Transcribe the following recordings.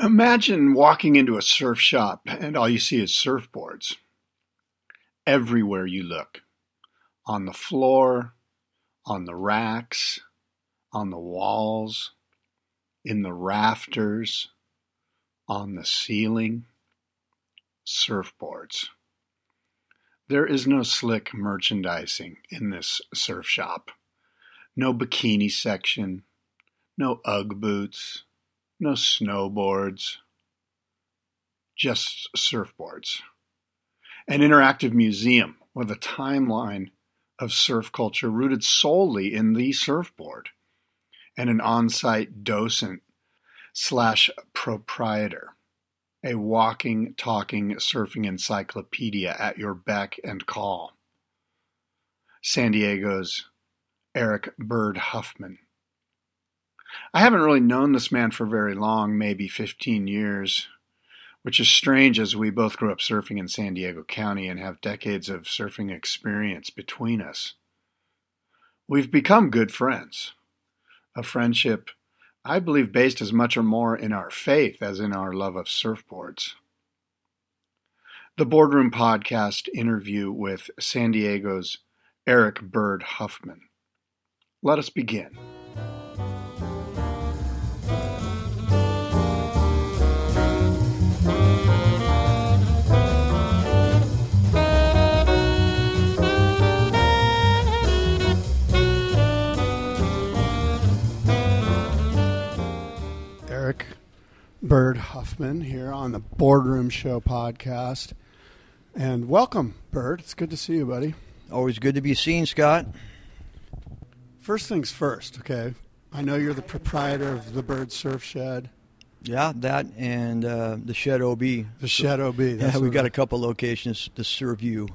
Imagine walking into a surf shop and all you see is surfboards. Everywhere you look on the floor, on the racks, on the walls, in the rafters, on the ceiling. Surfboards. There is no slick merchandising in this surf shop. No bikini section, no Ugg boots, no snowboards, just surfboards. An interactive museum with a timeline of surf culture rooted solely in the surfboard, and an on site docent slash proprietor, a walking, talking surfing encyclopedia at your beck and call. San Diego's Eric Bird Huffman. I haven't really known this man for very long, maybe 15 years, which is strange as we both grew up surfing in San Diego County and have decades of surfing experience between us. We've become good friends, a friendship I believe based as much or more in our faith as in our love of surfboards. The Boardroom Podcast interview with San Diego's Eric Bird Huffman. Let us begin. Bird Huffman here on the Boardroom Show podcast. And welcome, Bird. It's good to see you, buddy. Always good to be seen, Scott. First things first, okay? I know you're the proprietor of the Bird Surf Shed, Yeah, that and uh, the Shed OB. the Shed OB. That's Yeah, we've got a couple locations to serve you.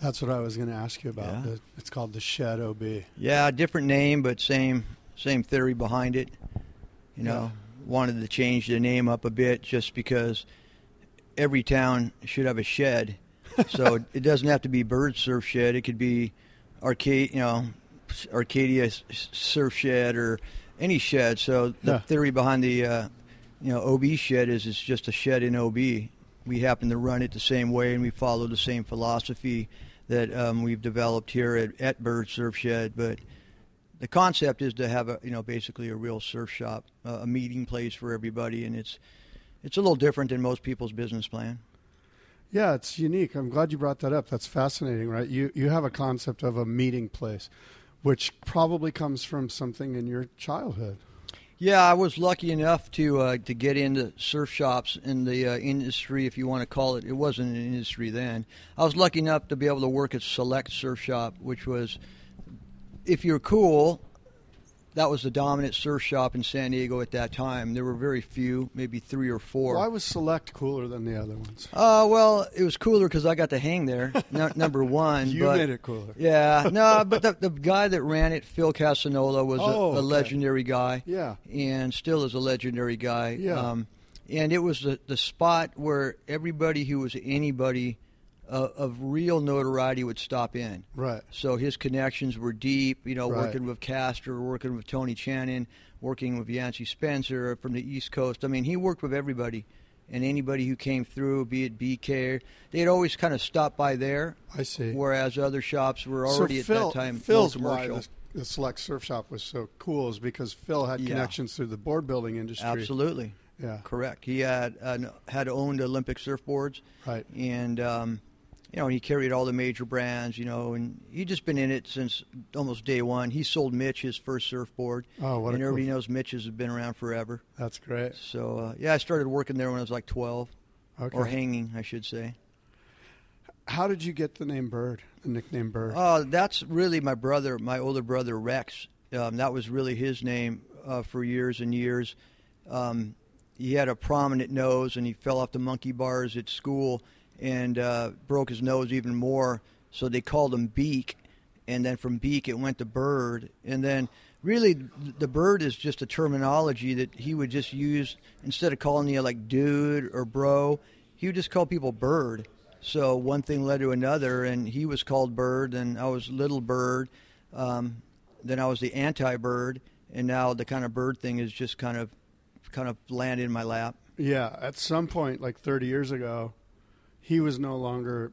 That's what I was going to ask you about. Yeah. The- It's called the Shed OB. Yeah, different name, but same same theory behind it. You know, wanted to change the name up a bit just because every town should have a shed. so it doesn't have to be Bird Surf Shed. It could be Arcade, you know, Arcadia Surf Shed or any shed. So the Yeah. theory behind the uh, you know OB shed is it's just a shed in OB. We happen to run it the same way, and we follow the same philosophy that um, we've developed here at, at Bird Surf Shed. But the concept is to have a you know basically a real surf shop, uh, a meeting place for everybody, and it's it's a little different than most people's business plan. Yeah, it's unique. I'm glad you brought that up. That's fascinating, right? You you have a concept of a meeting place, which probably comes from something in your childhood. Yeah, I was lucky enough to uh, to get into surf shops in the uh, industry, if you want to call it. It wasn't an industry then. I was lucky enough to be able to work at Select Surf Shop, which was, if you're cool, that was the dominant surf shop in San Diego at that time. There were very few, maybe three or four. Why was Select cooler than the other ones? Uh, well, it was cooler because I got to hang there. no, number one, You but- made it cooler. Yeah, no, but the, the guy that ran it, Phil Casanola, was Oh, a, a okay. legendary guy. Yeah. and still is a legendary guy. Yeah. Um, and it was the, the spot where everybody who was anybody uh, of real notoriety would stop in. Right. So his connections were deep, you know, Right. working with Castor, working with Tony Channon, working with Yancey Spencer from the East Coast. I mean, he worked with everybody and anybody who came through, be it BK. They'd always kind of stop by there, I see. whereas other shops were already so Phil, at that time Phil's why commercial. the, the Select Surf Shop was so cool is because Phil had Yeah. connections through the board building industry. Absolutely. Yeah. Correct. He had uh, had owned Olympic surfboards. Right. And um, you know, he carried all the major brands. You know, and he just been in it since almost day one. He sold Mitch his first surfboard. Oh, what a And cool- everybody knows Mitch's have been around forever. That's great. So uh, yeah, I started working there when I was like 12, Okay. or hanging, I should say. How did you get the name Bird, the nickname Bird? Uh, that's really my brother, my older brother Rex. Um, that was really his name uh, for years and years. Um, he had a prominent nose, and he fell off the monkey bars at school and uh, broke his nose even more. So they called him Beak, and then from Beak it went to Bird, and then really the Bird is just a terminology that he would just use instead of calling you like dude or bro. He would just call people Bird. So one thing led to another, and he was called Bird, and I was Little Bird. Um, then I was the anti-bird, and now the kind of bird thing is just kind of, kind of landed in my lap. Yeah, at some point, like 30 years ago, he was no longer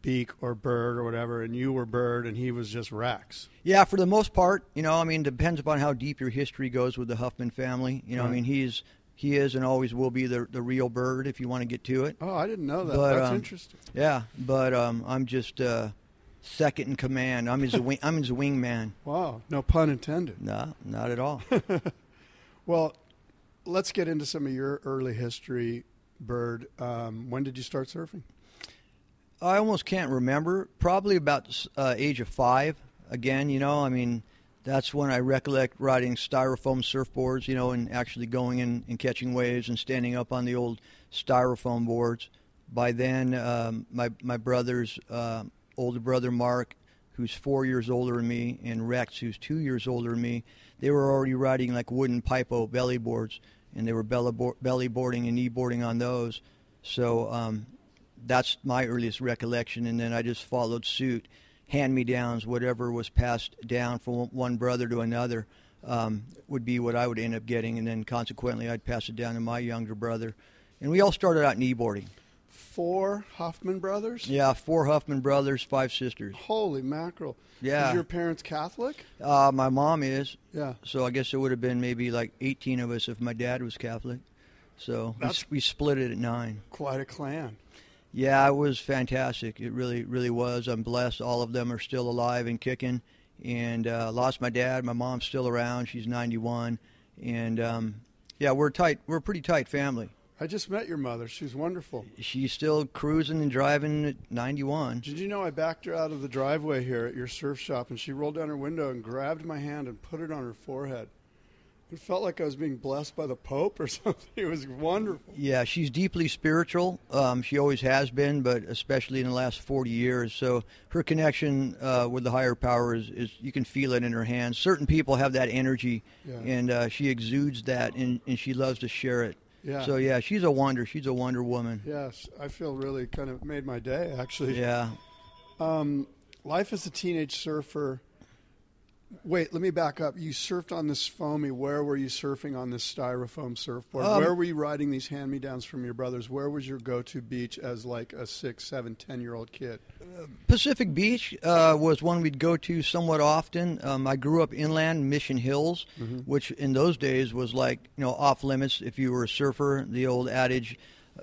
Beak or Bird or whatever, and you were Bird, and he was just Rex. Yeah, for the most part, you know, I mean, depends upon how deep your history goes with the Huffman family. You know, I mean, he's he is and always will be the the real bird if you want to get to it. Oh, I didn't know that. But, That's um, interesting. Yeah, but um, I'm just uh, second in command. I'm his wing, I'm his wingman. Wow, no pun intended. No, not at all. Well, let's get into some of your early history, Bird. Um, when did you start surfing? I almost can't remember. Probably about uh, age of five. Again, you know, I mean, that's when I recollect riding styrofoam surfboards, you know, and actually going in and catching waves and standing up on the old styrofoam boards. By then, um, my my brother's uh, older brother Mark, who's four years older than me, and Rex, who's two years older than me, they were already riding like wooden paipo belly boards, and they were belly, boarding and knee boarding on those. So um, that's my earliest recollection, and then I just followed suit. Hand me downs, whatever was passed down from one brother to another, um, would be what I would end up getting, and then consequently, I'd pass it down to my younger brother. And we all started out kneeboarding. Four Huffman brothers? Yeah, four Huffman brothers, five sisters. Holy mackerel. Yeah. Is your parents Catholic? Uh, my mom is. Yeah. So I guess it would have been maybe like 18 of us if my dad was Catholic. So we, we split it at nine. Quite a clan. Yeah, it was fantastic. It really, really was. I'm blessed. All of them are still alive and kicking. And uh, lost my dad. My mom's still around. She's 91. And um, yeah, we're tight. We're a pretty tight family. I just met your mother. She's wonderful. She's still cruising and driving at 91. Did you know I backed her out of the driveway here at your surf shop and she rolled down her window and grabbed my hand and put it on her forehead? It felt like I was being blessed by the Pope or something. It was wonderful. Yeah, she's deeply spiritual. Um, she always has been, but especially in the last 40 years. So her connection uh, with the higher power is, is you can feel it in her hands. Certain people have that energy, Yeah. and uh, she exudes that, and, and she loves to share it. Yeah. So yeah, she's a wonder. She's a wonder woman. Yes, I feel really kind of made my day actually. Yeah. Um, life as a teenage surfer. Wait, let me back up. You surfed on this foamy. Where were you surfing on this styrofoam surfboard? Um, Where were you riding these hand-me-downs from your brothers? Where was your go-to beach as like a six, seven, ten-year-old kid? Pacific Beach uh, was one we'd go to somewhat often. Um, I grew up inland, Mission Hills, which in those days was like you know off limits if you were a surfer. The old adage,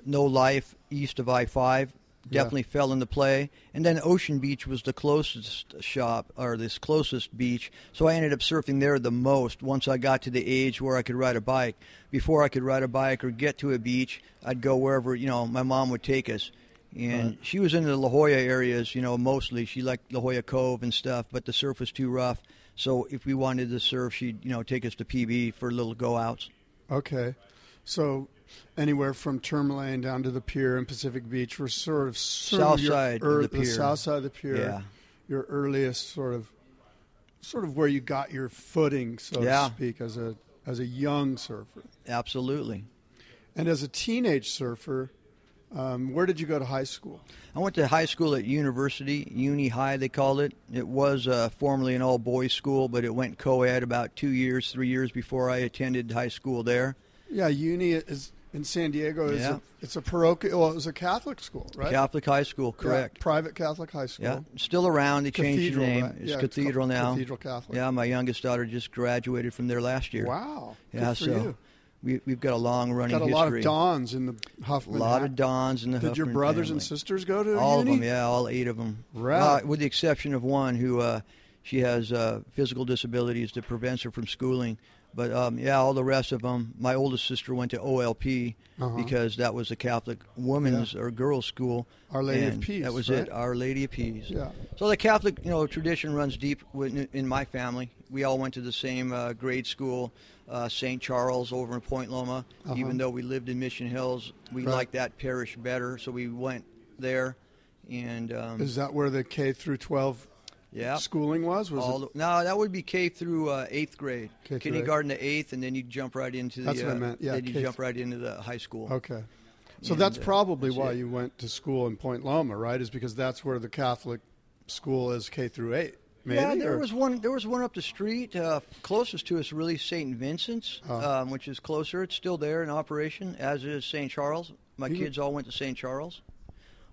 "No life east of I five definitely fell into play. And then Ocean Beach was the closest shop or this closest beach, so I ended up surfing there the most once I got to the age where I could ride a bike. Before I could ride a bike or get to a beach, I'd go wherever you know my mom would take us. And she was into the La Jolla areas, you know, mostly. She liked La Jolla Cove and stuff, but the surf was too rough. So if we wanted to surf, she'd, you know, take us to PB for little go outs. Okay, so anywhere from Tourmaline down to the pier in Pacific Beach were sort of, sort South of side of ear- the pier. south side of the pier. Yeah. your earliest sort of, sort of where you got your footing, so Yeah. to speak, as a as a young surfer. Absolutely. And as a teenage surfer, um, where did you go to high school? I went to high school at university, Uni High they called it. It was uh, formerly an all boys school, but it went co ed about two years, three years before I attended high school there. Yeah, uni is in San Diego is Yeah. a, it's a parochial. Well, it was a Catholic school, right? Catholic high school, Yeah, correct. private Catholic high school. Yeah, still around. They changed the name. right? It's Yeah, Cathedral called now. Cathedral Catholic. Yeah, my youngest daughter just graduated from there last year. Wow. Yeah, so you. we we've got a long running Got a history. lot of dons in the Huffman. A lot hat. of dons in the Did your Huffman brothers and sisters go to all of them? Yeah, all eight of them. Right. Uh, with the exception of one who uh, she has uh, physical disabilities that prevents her from schooling. But um, yeah, all the rest of them. My oldest sister went to OLP Uh-huh. because that was a Catholic women's or girls' school. Our Lady of Peace, That was right? it. Our Lady of Peace. Yeah. So the Catholic, you know, tradition runs deep in, in my family. We all went to the same uh, grade school, uh, St. Charles over in Point Loma. Uh-huh. Even though we lived in Mission Hills, we Right. liked that parish better, so we went there. And um, Is that where the K through 12 yeah, schooling was? Was all it? the- no, that would be K through uh, eighth grade, K kindergarten to eighth, and then you jump right into the. That's what I uh, meant. Yeah, then you jump right into the high school. Okay. So And, that's uh, probably that's why it. you went to school in Point Loma, right? Is because that's where the Catholic school is K through 8. Maybe? yeah, there or- was one. There was one up the street, uh, closest to us, really St. Vincent's, Oh. um, which is closer. It's still there in operation, as is St. Charles. My You- kids all went to St. Charles,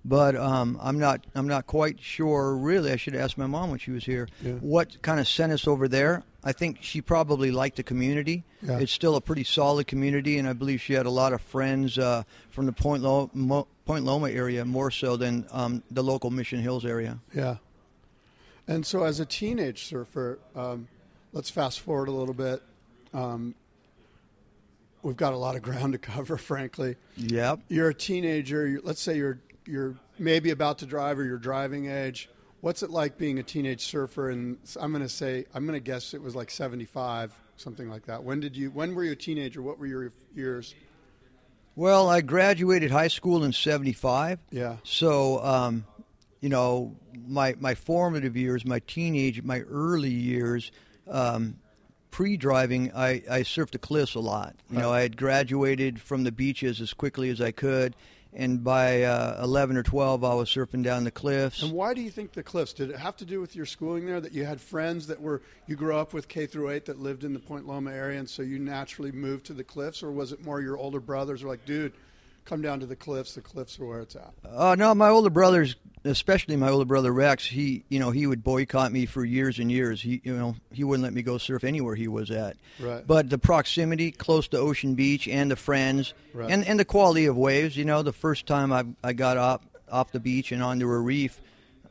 but um, I'm not. I'm not quite sure. Really, I should ask my mom when she was here. Yeah. What kind of sent us over there? I think she probably liked the community. Yeah. It's still a pretty solid community, and I believe she had a lot of friends uh, from the Point Mo- Point Loma area, more so than um, the local Mission Hills area. Yeah. And so, as a teenage surfer, um, let's fast forward a little bit. Um, we've got a lot of ground to cover, frankly. Yep. You're a teenager. Let's say you're you're maybe about to drive or you're driving age. What's it like being a teenage surfer? And I'm going to say I'm going to guess it was like 75, something like that. When did you? When were you a teenager? What were your years? Well, I graduated high school in '75. Yeah. So, um, you know, my my formative years, my teenage, my early years, um, pre-driving, I, I surfed the cliffs a lot. You know, I had graduated from the beaches as quickly as I could, and by uh, 11 or 12, I was surfing down the cliffs. And why do you think the cliffs? Did it have to do with your schooling there? That you had friends that were you grew up with K through eight that lived in the Point Loma area, and so you naturally moved to the cliffs, or was it more your older brothers were like, dude, come down to the cliffs. The cliffs are where it's at. Uh, no, my older brothers, especially my older brother Rex, he, you know, he would boycott me for years and years. He, you know, he wouldn't let me go surf anywhere he was at. Right. But the proximity, close to Ocean Beach, and the friends, Right. and and the quality of waves. You know, the first time I I got up off the beach and onto a reef,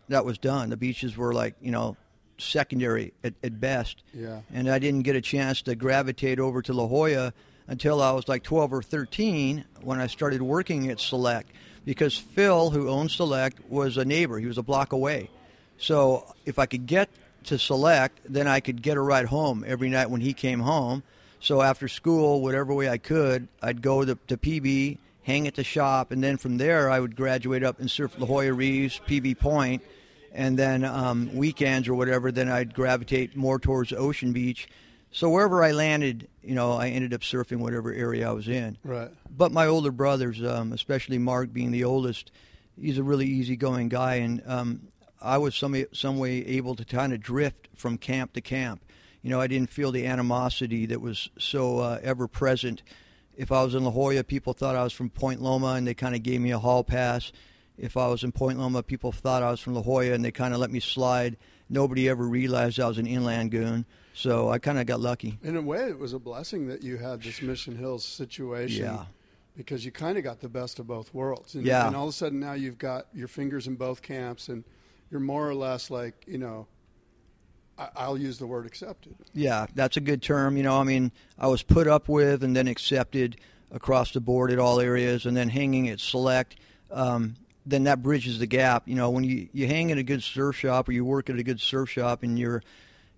that was done. The beaches were like, you know. Secondary at, at best, Yeah. and I didn't get a chance to gravitate over to La Jolla until I was like 12 or 13 when I started working at Select because Phil, who owned Select, was a neighbor. He was a block away. So if I could get to Select, then I could get a ride home every night when he came home. So after school, whatever way I could, I'd go to, to PB, hang at the shop, and then from there I would graduate up and surf La Jolla Reefs, PB Point, and then um, weekends or whatever, then I'd gravitate more towards Ocean Beach. So wherever I landed, you know, I ended up surfing whatever area I was in. Right. But my older brothers, um, especially Mark being the oldest, he's a really easygoing guy, and um, I was some some way able to kind of drift from camp to camp. You know, I didn't feel the animosity that was so uh, ever present. If I was in La Jolla, people thought I was from Point Loma, and they kind of gave me a hall pass. If I was in Point Loma, people thought I was from La Jolla, and they kind of let me slide. Nobody ever realized I was an inland goon, so I kind of got lucky. In a way, it was a blessing that you had this Mission Hills situation. Yeah. Because you kind of got the best of both worlds. And, Yeah. And all of a sudden now you've got your fingers in both camps, and you're more or less like, you know, I- I'll use the word accepted. Yeah, that's a good term. You know, I mean, I was put up with and then accepted across the board at all areas, and then hanging at select. Um, then that bridges the gap. You know, when you, you hang at a good surf shop or you work at a good surf shop and you're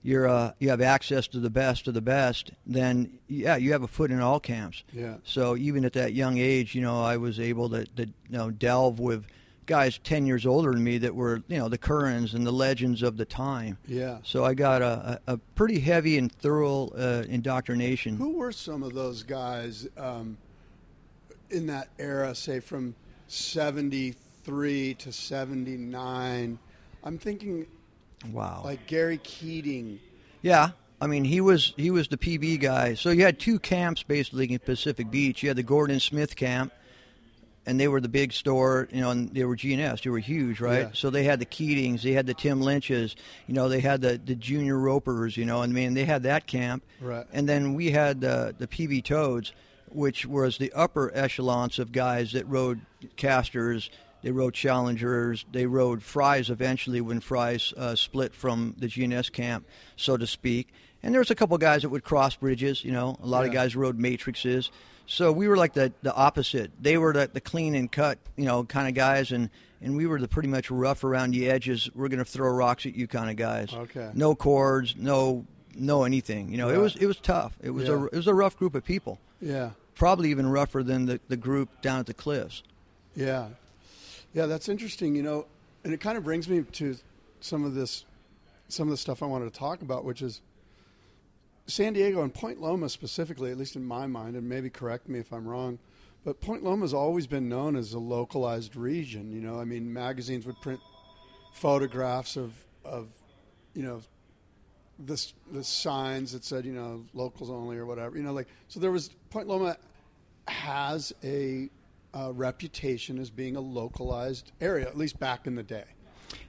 you're uh, you have access to the best of the best, then yeah, you have a foot in all camps. Yeah. So even at that young age, you know, I was able to, to you know delve with guys ten years older than me that were you know the Currens and the legends of the time. Yeah. So I got a, a, a pretty heavy and thorough uh, indoctrination. Who were some of those guys um, in that era, say from 73 to 79? I'm thinking Wow. like Gary Keating. yeah. I mean, he was he was the PB guy. So you had two camps basically in Pacific Beach. You had the Gordon Smith camp, and they were the big store, you know, and they were GNS. They were huge, right? Yeah. So they had the Keatings, they had the Tim Lynches, you know, they had the the Junior Ropers, you know, and I mean, they had that camp. Right. And then we had the the PB Toads, which was the upper echelons of guys that rode casters. They rode Challengers. They rode Fryes eventually when Fryes uh, split from the GNS camp, so to speak. And there was a couple guys that would cross bridges. You know, a lot of guys rode matrices. So we were like the the opposite. They were the, the clean and cut, you know, kind of guys, and and we were the pretty much rough around the edges. We're going to throw rocks at you kind of guys. Okay. No cords, no no anything. You know, it was it was tough. It was a it was a rough group of people. Yeah. Probably even rougher than the the group down at the cliffs. Yeah, yeah, that's interesting. You know, and it kind of brings me to some of this, some of the stuff I wanted to talk about, which is San Diego and Point Loma specifically, at least in my mind, and maybe correct me if I'm wrong. But Point Loma has always been known as a localized region. You know, I mean, magazines would print photographs of, of, you know, this the signs that said, you know, locals only or whatever. You know, like so there was Point Loma has a uh, reputation as being a localized area, at least back in the day.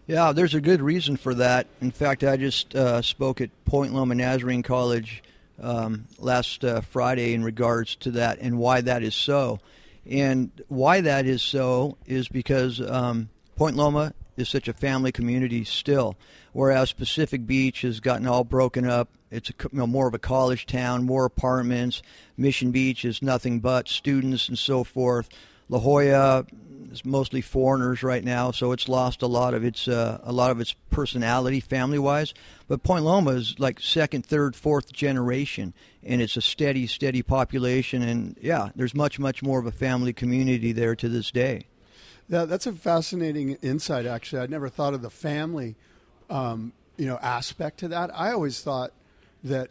Yeah, there's a good reason for that. In fact, I just uh, spoke at Point Loma Nazarene College um, last uh, Friday in regards to that and why that is so. And why that is so is because um, Point Loma is such a family community still, whereas Pacific Beach has gotten all broken up. It's a, you know, more of a college town, more apartments. Mission Beach is nothing but students and so forth. La Jolla is mostly foreigners right now, so it's lost a lot of its uh, a lot of its personality family wise. But Point Loma is like second, third, fourth generation, and it's a steady, steady population. And yeah, there's much, much more of a family community there to this day. Yeah, that's a fascinating insight. Actually, I'd never thought of the family, um, you know, aspect to that. I always thought that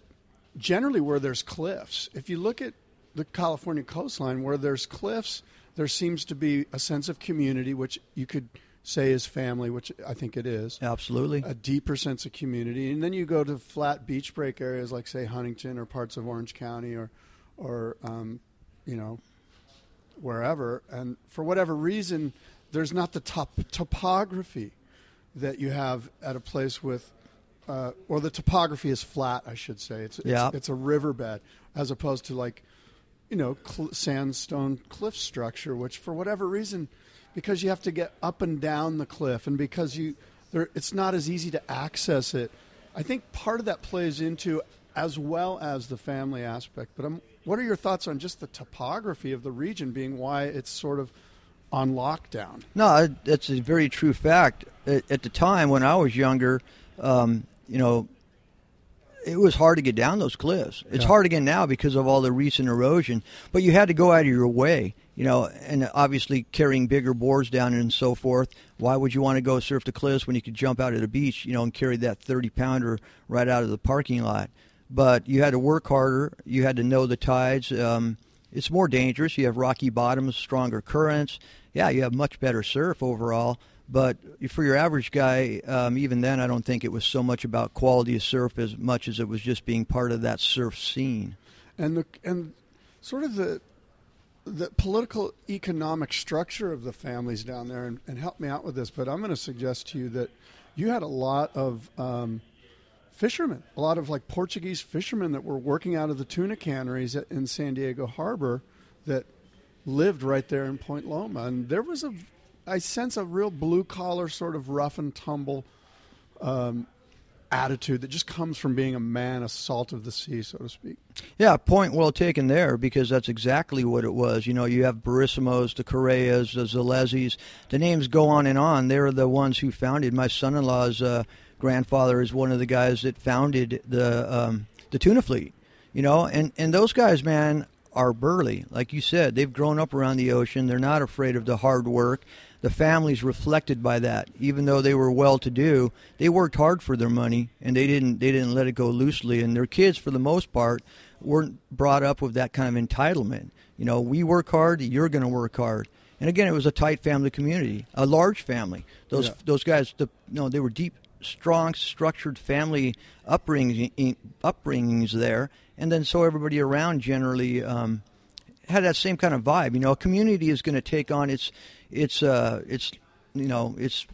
generally where there's cliffs, if you look at the California coastline, where there's cliffs, there seems to be a sense of community, which you could say is family, which I think it is. Absolutely. A deeper sense of community, and then you go to flat beach break areas like, say, Huntington or parts of Orange County, or, or um, you know, wherever, and for whatever reason, there's not the top topography that you have at a place with, uh, or the topography is flat, I should say. It's Yeah. it's, it's a riverbed as opposed to like, you know, cl- sandstone cliff structure, which for whatever reason, because you have to get up and down the cliff, and because you, there, it's not as easy to access it. I think part of that plays into as well as the family aspect. But um, what are your thoughts on just the topography of the region being why it's sort of on lockdown? No, that's a very true fact. At, at the time when I was younger, um, you know, it was hard to get down those cliffs. It's Yeah. hard again now because of all the recent erosion, but you had to go out of your way, you know, and obviously carrying bigger boards down and so forth. Why would you want to go surf the cliffs when you could jump out at the beach, you know, and carry that 30 pounder right out of the parking lot? But you had to work harder. You had to know the tides. Um, it's more dangerous. You have rocky bottoms, stronger currents. Yeah, you have much better surf overall. But for your average guy, um, even then, I don't think it was so much about quality of surf as much as it was just being part of that surf scene. and the and sort of the the political economic structure of the families down there and, and help me out with this but i'm going to suggest to you that you had a lot of um, fishermen a lot of like portuguese fishermen that were working out of the tuna canneries in san diego harbor that lived right there in point loma and there was a i sense a real blue collar sort of rough and tumble um, attitude that just comes from being a man, a salt of the sea, so to speak. Yeah, point well taken there because that's exactly what it was. You know, you have Barissimos, the Correas, the Zolezzis. The names go on and on. They're the ones who founded. My son-in-law's uh, grandfather is one of the guys that founded the um, the tuna fleet. You know, and and those guys, man, are burly. Like you said, they've grown up around the ocean. They're not afraid of the hard work. The families reflected by that. Even though they were well-to-do, they worked hard for their money, and they didn't they didn't let it go loosely. And their kids, for the most part, weren't brought up with that kind of entitlement. You know, we work hard, you're going to work hard. And again, it was a tight family community, a large family. Those Yeah. those guys, the, you know, they were deep strong, structured family upbringing, upbringings there, and then so everybody around generally um, had that same kind of vibe. You know, a community is going to take on its its uh, its you know its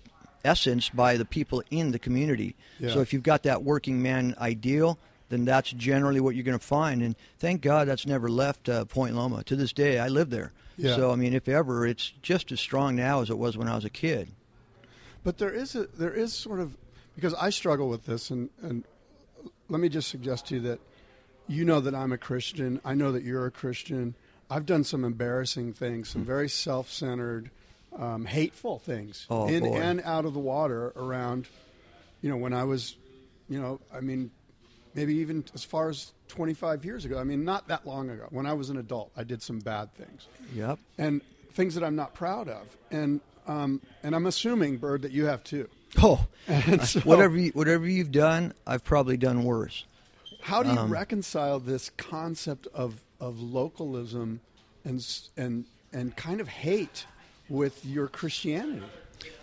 essence by the people in the community. Yeah. So if you've got that working man ideal, then that's generally what you're going to find. And thank God that's never left uh, Point Loma. To this day, I live there. Yeah. So I mean, if ever, it's just as strong now as it was when I was a kid. But there is a there is sort of because I struggle with this, and and let me just suggest to you that you know that I'm a Christian. I know that you're a Christian. I've done some embarrassing things, some very self-centered, um, hateful things Oh, in boy. and out of the water around. You know, when I was, you know, I mean, maybe even as far as 25 years ago. I mean, not that long ago. When I was an adult, I did some bad things Yep. and things that I'm not proud of. And um, and I'm assuming, Bird, that you have too. Oh, so- whatever you, whatever you've done, I've probably done worse. How do you Um, reconcile this concept of of localism and and and kind of hate with your Christianity?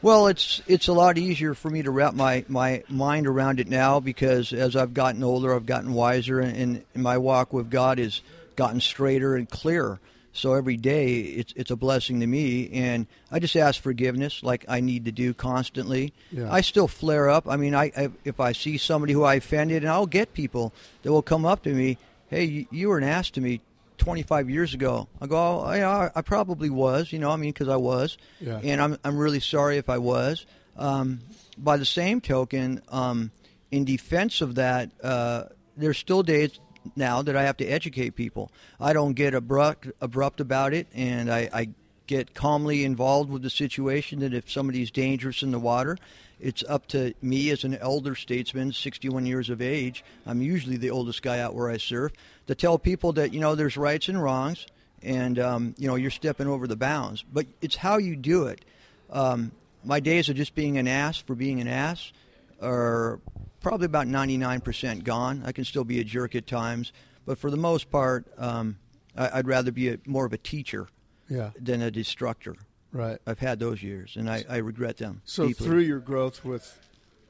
Well, it's it's a lot easier for me to wrap my, my mind around it now because as I've gotten older, I've gotten wiser, and, and my walk with God has gotten straighter and clearer. So every day, it's it's a blessing to me, and I just ask forgiveness, like I need to do constantly. Yeah. I still flare up. I mean, I, I if I see somebody who I offended, and I'll get people that will come up to me, "Hey, you, you were an ass to me 25 years ago." I go, oh, "Yeah, I probably was," you know. I mean, because I was, Yeah. and I'm I'm really sorry if I was. Um, by the same token, um, in defense of that, uh, there's still days now that I have to educate people. I don't get abrupt abrupt about it, and I, I get calmly involved with the situation. That if somebody's dangerous in the water, it's up to me as an elder statesman, 61 years of age. I'm usually the oldest guy out where I surf to tell people that you know there's rights and wrongs, and um, you know you're stepping over the bounds. But it's how you do it. Um, my days of just being an ass for being an ass are probably about 99% gone. I can still be a jerk at times, but for the most part, um, I, I'd rather be a, more of a teacher Yeah. than a destructor. Right. I've had those years, and I, I regret them. So deeply. through your growth with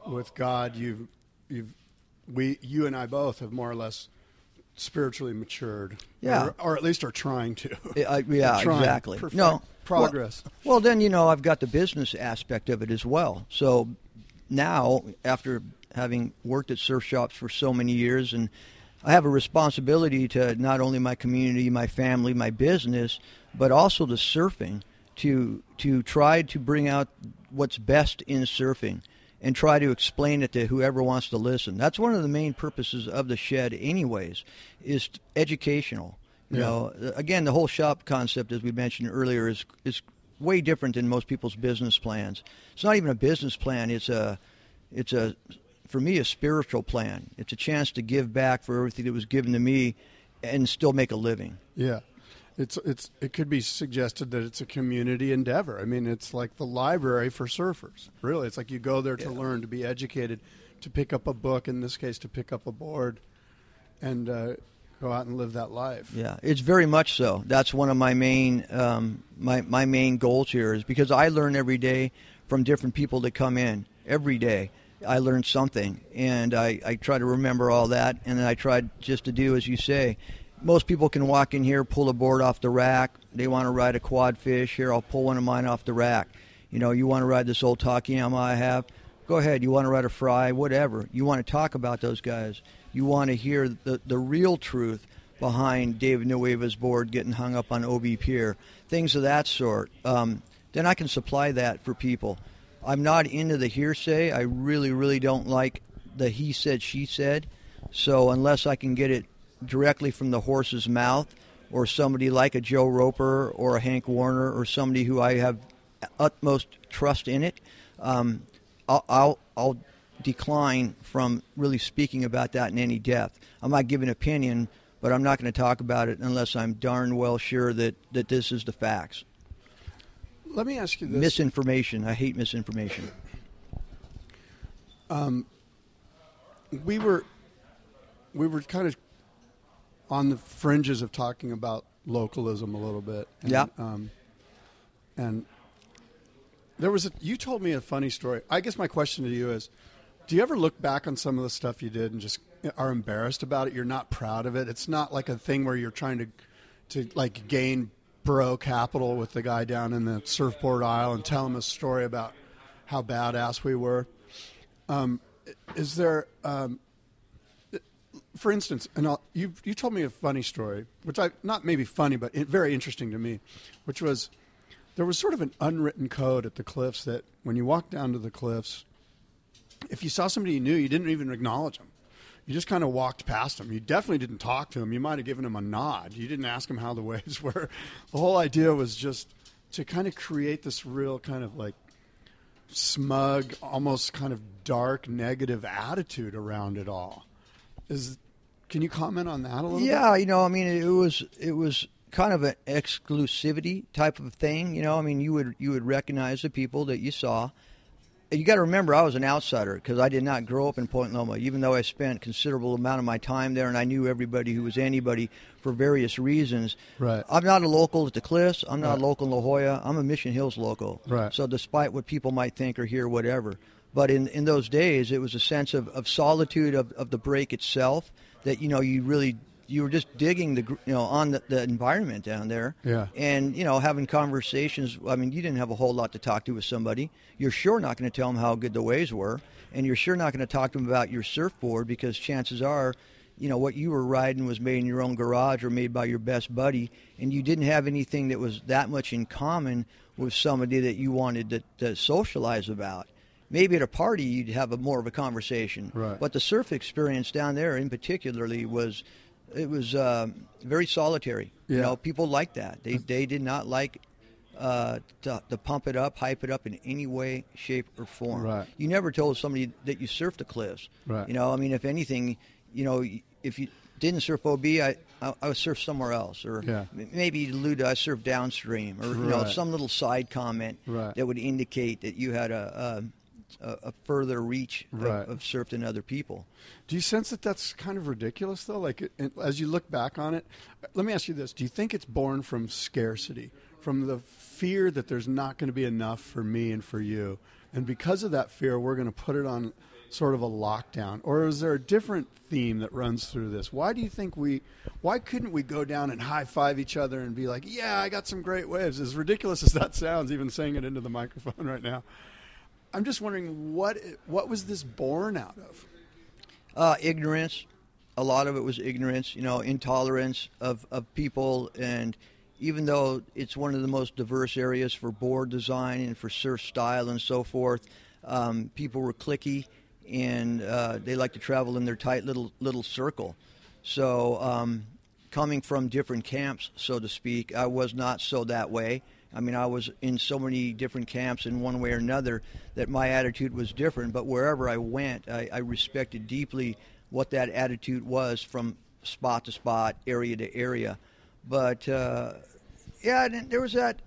with God, you've you've we you and I both have more or less spiritually matured. Yeah. Or, or at least are trying to. I, yeah, Trying. exactly. No progress. Well, well, then you know I've got the business aspect of it as well. So now, after having worked at surf shops for so many years, and I have a responsibility to not only my community, my family, my business, but also to surfing to to try to bring out what's best in surfing and try to explain it to whoever wants to listen. That's one of the main purposes of the shed, anyways, is educational. You Yeah. know, uh, again, the whole shop concept, as we mentioned earlier, is is way different than most people's business plans. It's not even a business plan. It's a it's a for me a spiritual plan. It's a chance to give back for everything that was given to me and still make a living. Yeah. It's it's it could be suggested that it's a community endeavor. I mean, it's like the library for surfers. Really, it's like you go there to learn, to be educated, to pick up a book. In this case, to pick up a board, and uh, go out and live that life. Yeah, it's very much so. That's one of my main um, my my main goals here is because I learn every day from different people that come in every day. I learned something, and I, I try to remember all that, and then I try just to do as you say. Most people can walk in here, pull a board off the rack. They want to ride a quad fish. Here, I'll pull one of mine off the rack. You know, you want to ride this old Takayama I have? Go ahead. You want to ride a Frye? Whatever. You want to talk about those guys. You want to hear the, the real truth behind David Nuuhiwa's board getting hung up on OB Pier, things of that sort. Um, then I can supply that for people. I'm not into the hearsay. I really, really don't like the he said, she said. So unless I can get it directly from the horse's mouth or somebody like a Joe Roper or a Hank Warner or somebody who I have utmost trust in it, um, I'll, I'll, I'll decline from really speaking about that in any depth. I might give an opinion, but I'm not going to talk about it unless I'm darn well sure that, that this is the facts. Let me ask you this: Misinformation. I hate misinformation. we were we were kind of on the fringes of talking about localism a little bit. And, Yeah. Um, and there was a you told me a funny story. I guess my question to you is, Do you ever look back on some of the stuff you did and just are embarrassed about it? You're not proud of it. It's not like a thing where you're trying to to like gain bro capital with the guy down in the surfboard aisle and tell him a story about how badass we were. Um, is there, um, for instance, and I'll, you you told me a funny story, which I not maybe funny, but very interesting to me, which was there was sort of an unwritten code at the cliffs that when you walked down to the cliffs, if you saw somebody you knew, you didn't even acknowledge them. You just kind of walked past them. You definitely didn't talk to them. You might have given them a nod. You didn't ask them how the waves were. The whole idea was just to kind of create this real kind of like smug, almost kind of dark, negative attitude around it all. Is can you comment on that a little? Yeah, bit? you know, I mean, it was it was kind of an exclusivity type of thing. You know, I mean, you would you would recognize the people that you saw. You got to remember, I was an outsider because I did not grow up in Point Loma. Even though I spent considerable amount of my time there, and I knew everybody who was anybody for various reasons. Right. I'm not a local at the Cliffs. I'm not Right. a local in La Jolla. I'm a Mission Hills local. Right. So, despite what people might think or hear, whatever. But in, in those days, it was a sense of, of solitude of, of the break itself that you know you really you were just digging the you know on the, the environment down there. Yeah. And you know having conversations. I mean, you didn't have a whole lot to talk to with somebody. You're sure not going to tell them how good the waves were, and you're sure not going to talk to them about your surfboard because chances are. You know what you were riding was made in your own garage or made by your best buddy, and you didn't have anything that was that much in common with somebody that you wanted to, to socialize about maybe at a party you'd have a more of a conversation. Right. But the surf experience down there, in particularly, was it was um, very solitary. You know, people liked that. They they did not like uh, to, to pump it up, hype it up in any way, shape, or form. Right. You never told somebody that you surfed the cliffs. Right. You know, I mean, if anything, you know, if you didn't surf OB, I I, I would surf somewhere else, or Yeah. maybe allude to I surf downstream, or you know, some little side comment Right. that would indicate that you had a a, a further reach of, Right. of surf than other people. Do you sense that that's kind of ridiculous, though? Like, it- it- as you look back on it, let me ask you this: Do you think it's born from scarcity, from the fear that there's not going to be enough for me and for you, and because of that fear, we're going to put it on sort of a lockdown, or is there a different theme that runs through this? Why do you think we? Why couldn't we go down and high five each other and be like, "Yeah, I got some great waves"? As ridiculous as that sounds, even saying it into the microphone right now. I'm just wondering what what was this born out of? Uh, ignorance. A lot of it was ignorance, you know, intolerance of, of people. And even though it's one of the most diverse areas for board design and for surf style and so forth, um, people were clicky and uh, they like to travel in their tight little little circle. So, um, coming from different camps, so to speak, I was not so that way. I mean, I was in so many different camps in one way or another that my attitude was different. But wherever I went, I, I respected deeply what that attitude was from spot to spot, area to area. But uh, yeah, there was that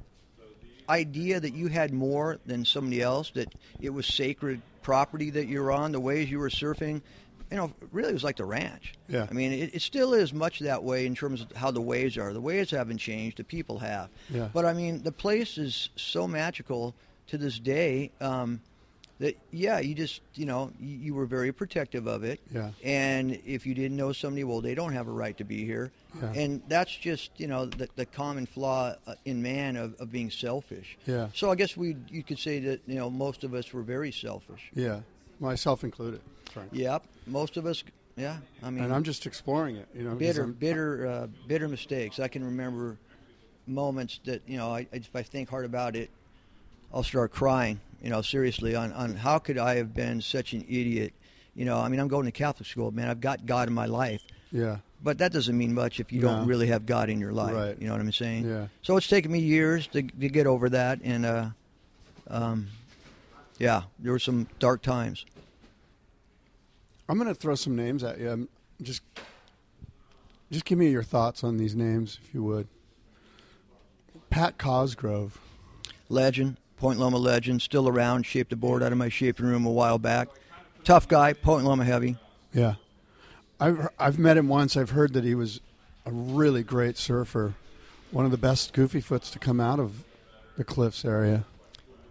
idea that you had more than somebody else, that it was sacred property that you're on, the ways you were surfing. You know, really, it was like the ranch. Yeah. I mean, it, it still is much that way in terms of how the waves are. The waves haven't changed, the people have. Yeah. But I mean, the place is so magical to this day um, that, yeah, you just, you know, you, you were very protective of it. Yeah. And if you didn't know somebody, well, they don't have a right to be here. Yeah. And that's just, you know, the, the common flaw uh, in man of, of being selfish. Yeah. So I guess we you could say that you know most of us were very selfish. Yeah, myself included. Frankly. Yep, most of us. Yeah, I mean, and I'm just exploring it. You know. bitter, bitter, uh, bitter mistakes. I can remember moments that you know, I, if I think hard about it, I'll start crying. You know, seriously, on on how could I have been such an idiot? You know, I mean, I'm going to Catholic school, man. I've got God in my life. Yeah. But that doesn't mean much if you No. don't really have God in your life. Right. You know what I'm saying? Yeah. So it's taken me years to, to get over that, and uh, um, yeah, there were some dark times. I'm going to throw some names at you. Um, Just, just give me your thoughts on these names, if you would. Pat Cosgrove. Legend, Point Loma legend, still around. Shaped a board out of my shaping room a while back. Tough guy, Point Loma heavy. Yeah, I've I've met him once. I've heard that he was a really great surfer, one of the best goofy foots to come out of the cliffs area.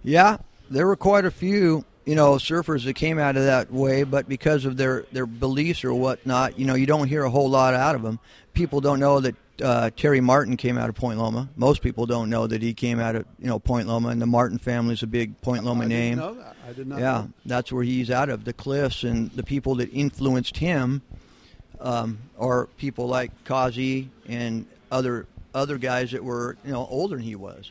Yeah, there were quite a few you know, surfers that came out of that way, but because of their, their beliefs or whatnot, you know, you don't hear a whole lot out of them. People don't know that uh, Terry Martin came out of Point Loma. Most people don't know that he came out of you know Point Loma, and the Martin family is a big Point Loma I name. Didn't know that. I did not. Yeah, know. that's where he's out of. The Cliffs and the people that influenced him um, are people like Kazi and other other guys that were you know older than he was.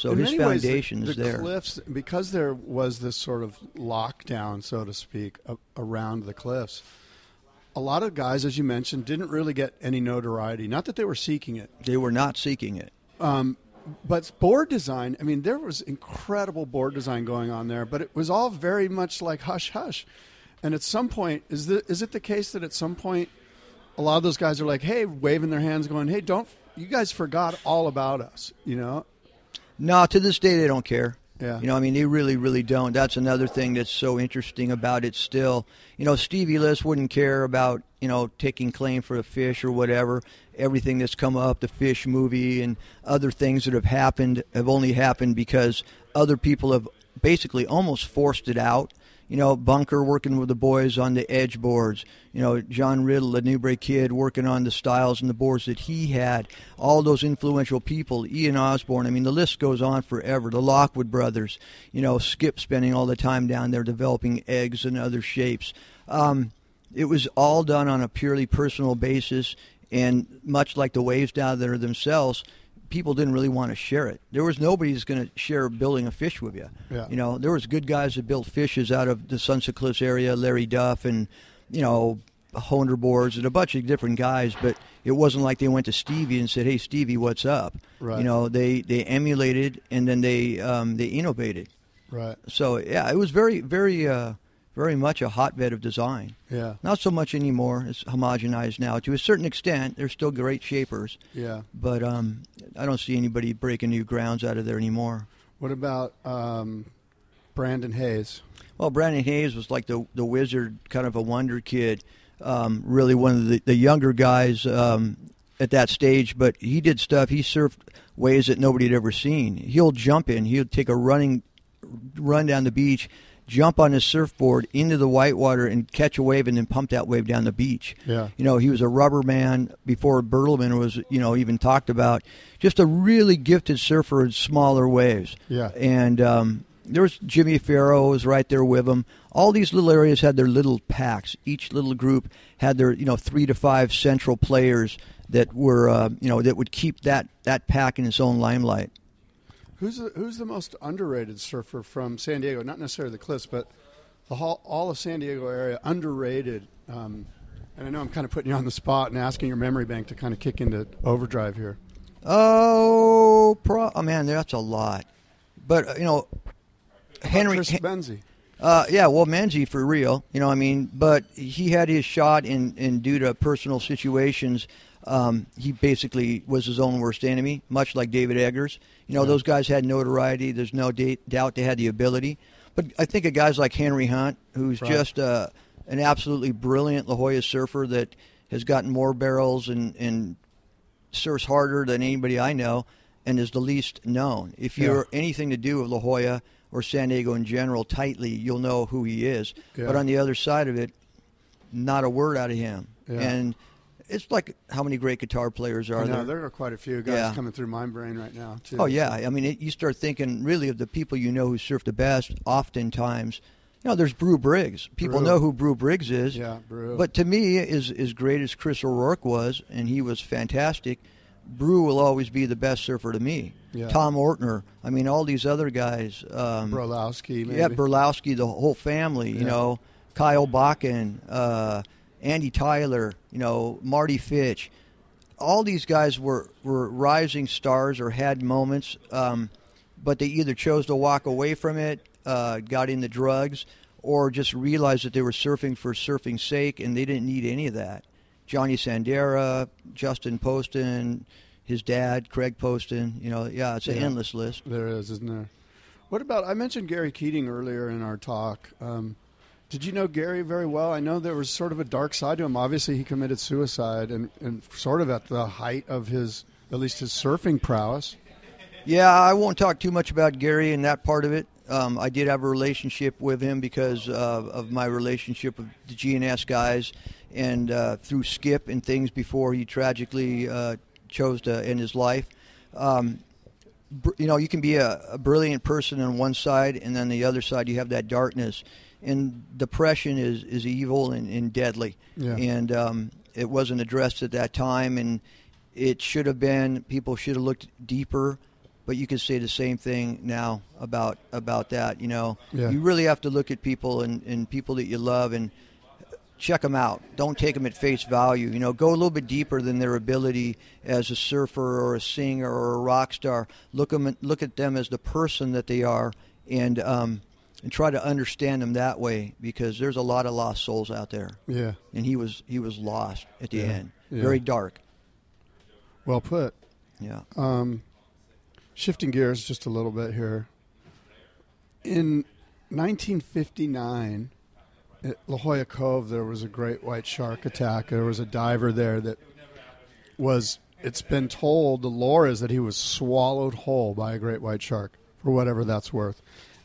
So In his the- foundation the, is there. cliffs, because there was this sort of lockdown, so to speak, a- around the cliffs. A lot of guys, as you mentioned, didn't really get any notoriety. Not that they were seeking it. They were not seeking it. Um, but board design, I mean, there was incredible board design going on there, but it was all very much like hush hush. And at some point, is, the, is it the case that at some point, a lot of those guys are like, hey, waving their hands, going, hey, don't, you guys forgot all about us, you know? No, to this day they don't care. Yeah. You know, I mean, they really, really don't. That's another thing that's so interesting about it still. You know, Stevie Lis wouldn't care about, you know, taking claim for a fish or whatever. Everything that's come up, the fish movie and other things that have happened have only happened because other people have basically almost forced it out. You know, Bunker working with the boys on the edge boards. You know, John Riddle, the Newbury kid, working on the styles and the boards that he had. All those influential people, Ian Osborne. I mean, the list goes on forever. The Lockwood brothers. You know, Skip spending all the time down there developing eggs and other shapes. Um, it was all done on a purely personal basis, and much like the waves down there themselves, people didn't really want to share it. There was nobody who's going to share building a fish with you. Yeah. You know, there was good guys that built fishes out of the Sunset Cliffs area, Larry Duff and, you know, Honer boards and a bunch of different guys, but it wasn't like they went to Stevie and said, "Hey, Stevie, what's up?" Right. You know, they they emulated and then they um, they innovated. Right. So yeah, it was very very uh, very much a hotbed of design. Yeah. Not so much anymore. It's homogenized now to a certain extent. They're still great shapers. Yeah. But um, I don't see anybody breaking new grounds out of there anymore. What about um, Brandon Hayes? Well, Brandon Hayes was like the the wizard, kind of a wonder kid. Um, really, one of the, the younger guys um, at that stage. But he did stuff. He surfed ways that nobody had ever seen. He'll jump in. He'll take a running run down the beach, jump on his surfboard into the whitewater and catch a wave, and then pump that wave down the beach. Yeah. You know, he was a rubber man before Bertlemann was, you know, even talked about. Just a really gifted surfer in smaller waves. Yeah. And um, there was Jimmy Farrow was right there with him. All these little areas had their little packs. Each little group had their, you know, three to five central players that were, uh, you know, that would keep that that pack in its own limelight. Who's the, who's the most underrated surfer from San Diego? Not necessarily the cliffs, but the whole, all of San Diego area underrated. Um, and I know I'm kind of putting you on the spot and asking your memory bank to kind of kick into overdrive here. Oh, pro- oh man, that's a lot. But uh, you know, Henry Chris Benzi. Uh, yeah, well, Menzie for real, you know. I mean, but he had his shot, in, in due to personal situations, um, he basically was his own worst enemy, much like David Eggers. You know, Yeah. those guys had notoriety. There's no doubt they had the ability. But I think of guys like Henry Hunt, who's Right. just uh, an absolutely brilliant La Jolla surfer that has gotten more barrels and, and surfs harder than anybody I know and is the least known. If you're anything to do with La Jolla or San Diego in general tightly, you'll know who he is. Yeah. But on the other side of it, not a word out of him. Yeah. And it's like how many great guitar players are know, there? there are quite a few guys Yeah. coming through my brain right now, too. Oh yeah, I mean, it, you start thinking really of the people you know who surf the best. Oftentimes, you know, there's Brew Briggs. People Brew. know who Brew Briggs is. Yeah, Brew. But to me, as as great as Chris O'Rourke was, and he was fantastic, Brew will always be the best surfer to me. Yeah. Tom Ortner. I mean, all these other guys. Um, Brolowski, maybe. Yeah, Berlowski, the whole family. You Yeah. know, Kyle Bakken, uh, Andy Tyler. You know, Marty Fitch. All these guys were, were rising stars or had moments, um, but they either chose to walk away from it, uh, got into drugs, or just realized that they were surfing for surfing's sake and they didn't need any of that. Johnny Sandera, Justin Poston, his dad, Craig Poston. You know, yeah, it's an Yeah. endless list. There is, isn't there? What about? I mentioned Gary Keating earlier in our talk. Um, did you know Gary very well? I know there was sort of a dark side to him. Obviously, he committed suicide, and, and sort of at the height of his, at least his surfing prowess. Yeah, I won't talk too much about Gary and that part of it. Um, I did have a relationship with him because uh, of my relationship with the GNS guys, and uh, through Skip and things before he tragically uh, chose to end his life. Um, you know, you can be a, a brilliant person on one side, and then the other side you have that darkness. And depression is, is evil and, and deadly. Yeah. And um, it wasn't addressed at that time, and it should have been. People should have looked deeper. But you could say the same thing now about about that. You know, Yeah. you really have to look at people and, and people that you love and check them out. Don't take them at face value. You know, go a little bit deeper than their ability as a surfer or a singer or a rock star. Look them, look at them as the person that they are, and um, and try to understand them that way because there's a lot of lost souls out there. Yeah. and he was he was lost at the Yeah. end. Yeah. Very dark. Well put. Yeah. Um, shifting gears just a little bit here. In 1959, at La Jolla Cove, there was a great white shark attack. There was a diver there that was, it's been told, the lore is that he was swallowed whole by a great white shark, for whatever that's worth.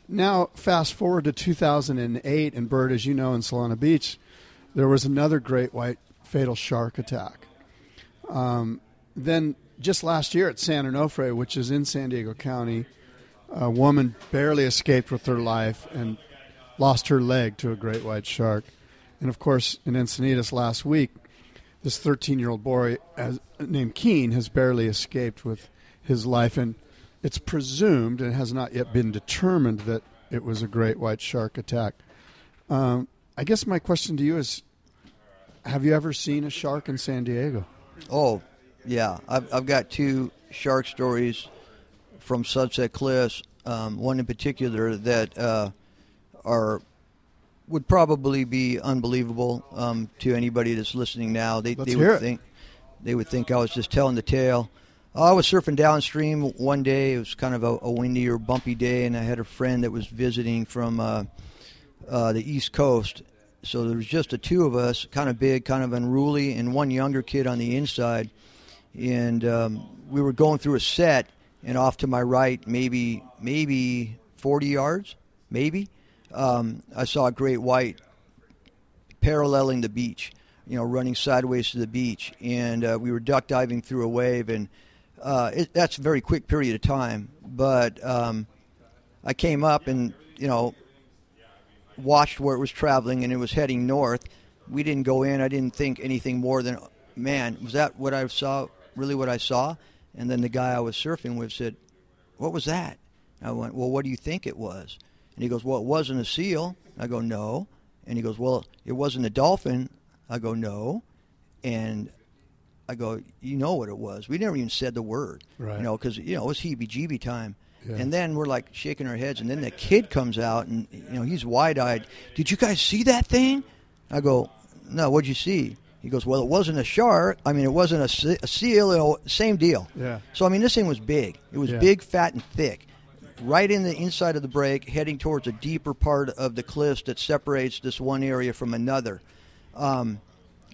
Now, fast forward to 2008, and Bird, as you know, in Solana Beach, there was another great white fatal shark attack. Um, then just last year at San Onofre, which is in San Diego County, a woman barely escaped with her life and lost her leg to a great white shark. And of course, in Encinitas last week, this 13 year old boy named Keane has barely escaped with his life. And it's presumed and has not yet been determined that it was a great white shark attack. Um, I guess my question to you is Have you ever seen a shark in San Diego? Oh, yeah. I've, I've got two shark stories from Sunset Cliffs. Um, one in particular that uh, are would probably be unbelievable um, to anybody that's listening now. They, Let's they would it. think they would think I was just telling the tale. I was surfing downstream one day. It was kind of a, a windy or bumpy day, and I had a friend that was visiting from uh, uh, the East Coast. So there was just the two of us, kind of big, kind of unruly, and one younger kid on the inside. And um, we were going through a set, and off to my right, maybe maybe 40 yards, maybe, um, I saw a great white paralleling the beach, you know, running sideways to the beach, and uh, we were duck diving through a wave, and uh, it, that's a very quick period of time. But um, I came up and you know watched where it was traveling, and it was heading north. We didn't go in. I didn't think anything more than, man, was that what I saw? Really, what I saw? And then the guy I was surfing with said, "What was that?" I went, "Well, what do you think it was?" And he goes, well, it wasn't a seal. I go, no. And he goes, well, it wasn't a dolphin. I go, no. And I go, you know what it was. We never even said the word, Right. you know, because you know it was heebie-jeebie time. Yeah. And then we're like shaking our heads, and then the kid comes out, and you know he's wide-eyed. Did you guys see that thing? I go, no. What'd you see? He goes, well, it wasn't a shark. I mean, it wasn't a, a seal. You know, same deal. Yeah. So I mean, this thing was big. It was Yeah. big, fat, and thick. Right in the inside of the break, heading towards a deeper part of the cliffs that separates this one area from another. Um,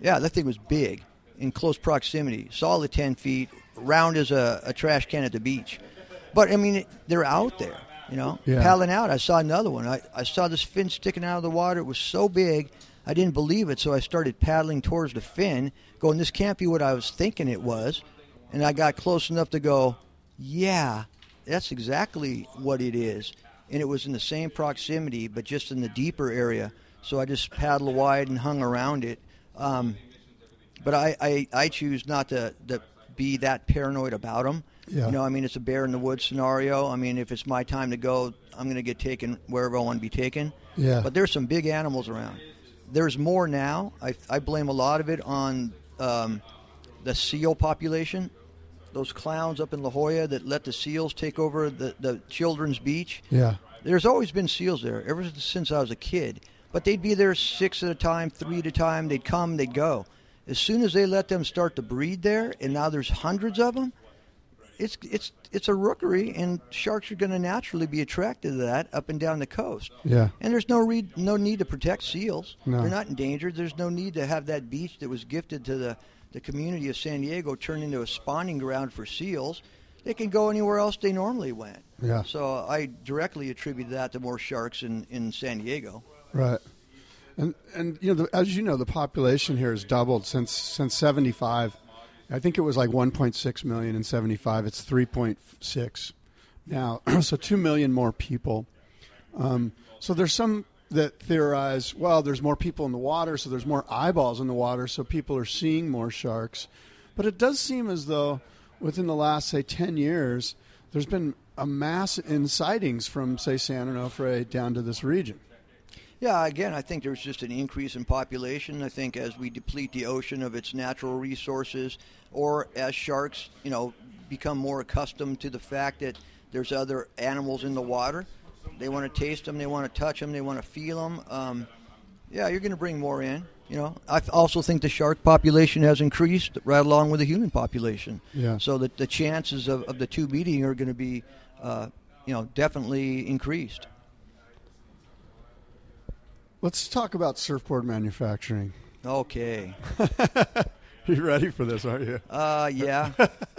yeah, that thing was big, in close proximity, solid ten feet, round as a, a trash can at the beach. But I mean, they're out there, you know, Yeah. paddling out. I saw another one. I, I saw this fin sticking out of the water. It was so big, I didn't believe it. So I started paddling towards the fin, going, "This can't be what I was thinking it was." And I got close enough to go, "Yeah, that's exactly what it is." And it was in the same proximity, but just in the deeper area. So I just paddled wide and hung around it. Um, but I, I, I choose not to, to be that paranoid about them. Yeah. You know, I mean, it's a bear in the woods scenario. I mean, if it's my time to go, I'm going to get taken wherever I want to be taken. Yeah. But there's some big animals around. There's more now. I, I blame a lot of it on um, the seal population. Those clowns up in La Jolla that let the seals take over the, the children's beach. Yeah. There's always been seals there ever since I was a kid. But they'd be there six at a time, three at a time. They'd come, they'd go. As soon as they let them start to breed there, and now there's hundreds of them, it's it's it's a rookery, and sharks are going to naturally be attracted to that up and down the coast. Yeah. And there's no re- no need to protect seals. No. They're not endangered. There's no need to have that beach that was gifted to the, the community of San Diego turn into a spawning ground for seals. They can go anywhere else they normally went. Yeah. So I directly attribute that to more sharks in, in San Diego. Right. And and you know, the, as you know, the population here has doubled since since '75. I think it was like 1.6 million in '75. It's 3.6 now, so two million more people. Um, so there's some that theorize, well, there's more people in the water, so there's more eyeballs in the water, so people are seeing more sharks. But it does seem as though within the last, say, 10 years, there's been a mass in sightings from, say, San Onofre down to this region. Yeah, again, I think there's just an increase in population. I think as we deplete the ocean of its natural resources, or as sharks, you know, become more accustomed to the fact that there's other animals in the water, they want to taste them, they want to touch them, they want to feel them. Um, yeah, you're going to bring more in. You know, I also think the shark population has increased right along with the human population. Yeah. So that the chances of, of the two meeting are going to be, uh, you know, definitely increased. Let's talk about surfboard manufacturing. Okay. you ready for this, aren't you? Uh, yeah.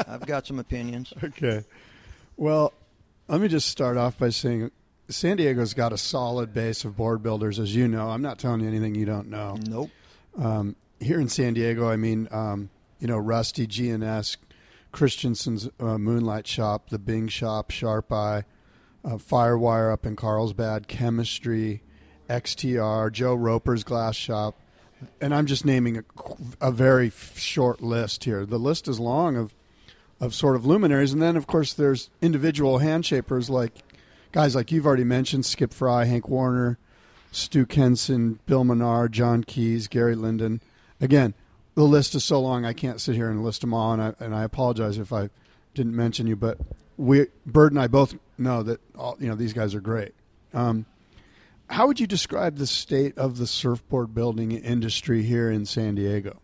I've got some opinions. Okay. Well, let me just start off by saying San Diego's got a solid base of board builders, as you know. I'm not telling you anything you don't know. Nope. Um, here in San Diego, I mean, um, you know, Rusty, GNS, Christenson's uh, Moonlight Shop, the Bing Shop, Sharpeye, uh, Firewire up in Carlsbad, Chemistry, XTR, Joe Roper's Glass Shop, and I'm just naming a, a very short list here. The list is long of of sort of luminaries, and then of course there's individual handshapers like guys like you've already mentioned, Skip Frye, Hank Warner, Stu Kenson, Bill Menard, John Keys, Gary Linden. Again, the list is so long I can't sit here and list them all, and I, and I apologize if I didn't mention you, but we Bird and I both know that all you know these guys are great. Um, how would you describe the state of the surfboard building industry here in San Diego?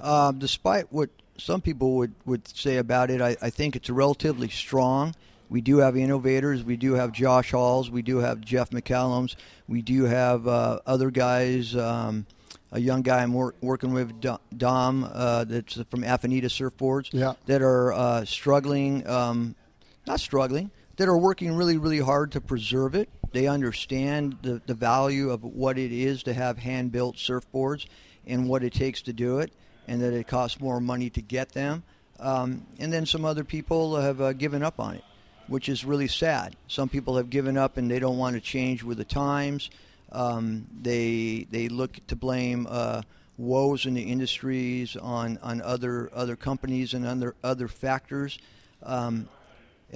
Um, despite what some people would, would say about it, I, I think it's relatively strong. We do have innovators. We do have Josh Halls. We do have Jeff McCallums. We do have uh, other guys. Um, a young guy I'm wor- working with, Dom, uh, that's from Afanita Surfboards, Yeah. that are uh, struggling, um, not struggling, that are working really, really hard to preserve it. They understand the, the value of what it is to have hand built surfboards and what it takes to do it, and that it costs more money to get them. Um, and then some other people have uh, given up on it, which is really sad. Some people have given up and they don't want to change with the times. Um, they they look to blame uh, woes in the industries on, on other other companies and other other factors. Um,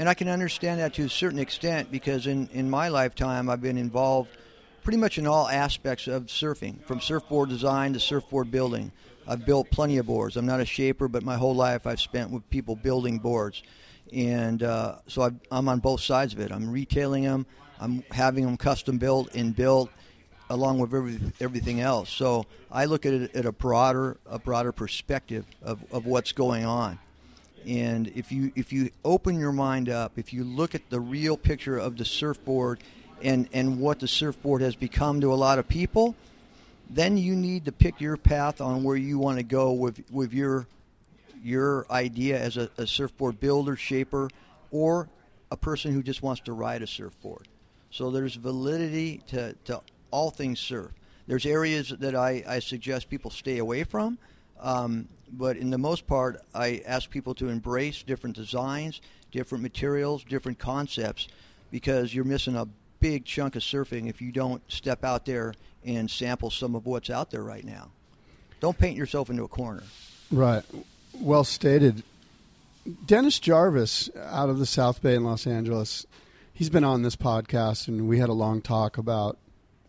And I can understand that to a certain extent because in, in my lifetime I've been involved pretty much in all aspects of surfing, from surfboard design to surfboard building. I've built plenty of boards. I'm not a shaper, but my whole life I've spent with people building boards. And uh, so i I'm on both sides of it. I'm retailing them, I'm having them custom built and built along with every, everything else. So I look at it at a broader, a broader perspective of, of what's going on. And if you if you open your mind up, if you look at the real picture of the surfboard and, and what the surfboard has become to a lot of people, then you need to pick your path on where you want to go with, with your your idea as a, a surfboard builder, shaper, or a person who just wants to ride a surfboard. So there's validity to, to all things surf. There's areas that I, I suggest people stay away from, um, but in the most part, I ask people to embrace different designs, different materials, different concepts, because you're missing a big chunk of surfing if you don't step out there and sample some of what's out there right now. Don't paint yourself into a corner. Right. Well stated. Dennis Jarvis out of the South Bay in Los Angeles, he's been on this podcast, and we had a long talk about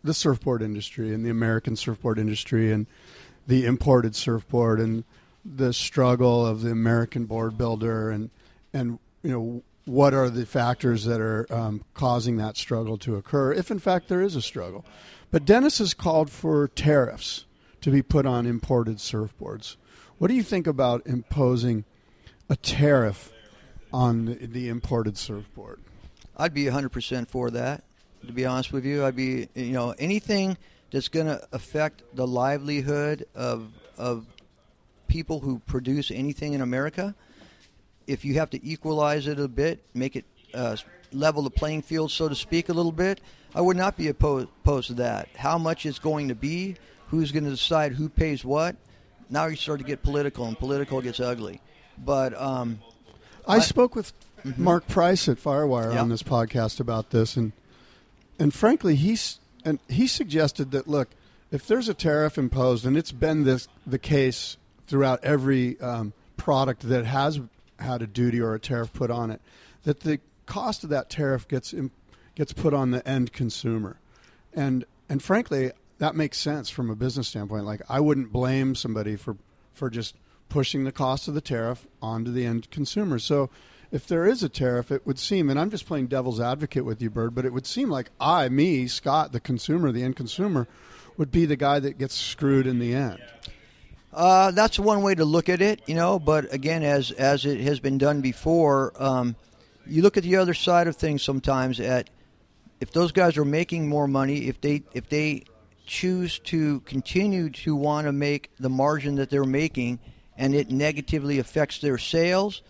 the surfboard industry and the American surfboard industry and the imported surfboard and the struggle of the American board builder and and you know what are the factors that are um, causing that struggle to occur, if in fact there is a struggle. But Dennis has called for tariffs to be put on imported surfboards. What do you think about imposing a tariff on the, imported surfboard? I'd be 100% for that. To be honest with you, I'd be, you know, anything that's going to affect the livelihood of of people who produce anything in America. If you have to equalize it a bit, make it uh, level the playing field, so to speak, a little bit, I would not be opposed, opposed to that. How much it's going to be, who's going to decide who pays what. Now you start to get political, and political gets ugly. But um, I, I, spoke with mm-hmm. Mark Price at Firewire on this podcast about this, and and frankly, he's and he suggested that look, if there's a tariff imposed, and it's been this the case throughout every um, product that has had a duty or a tariff put on it, that the cost of that tariff gets gets put on the end consumer, and and frankly, that makes sense from a business standpoint. Like I wouldn't blame somebody for for just pushing the cost of the tariff onto the end consumer. So if there is a tariff, it would seem, and I'm just playing devil's advocate with you, Bird, but it would seem like I, me, Scott, the consumer, the end consumer, would be the guy that gets screwed in the end. Uh, that's one way to look at it, you know. But again, as as it has been done before, um, you look at the other side of things sometimes. At if those guys are making more money, if they if they choose to continue to want to make the margin that they're making, and it negatively affects their sales,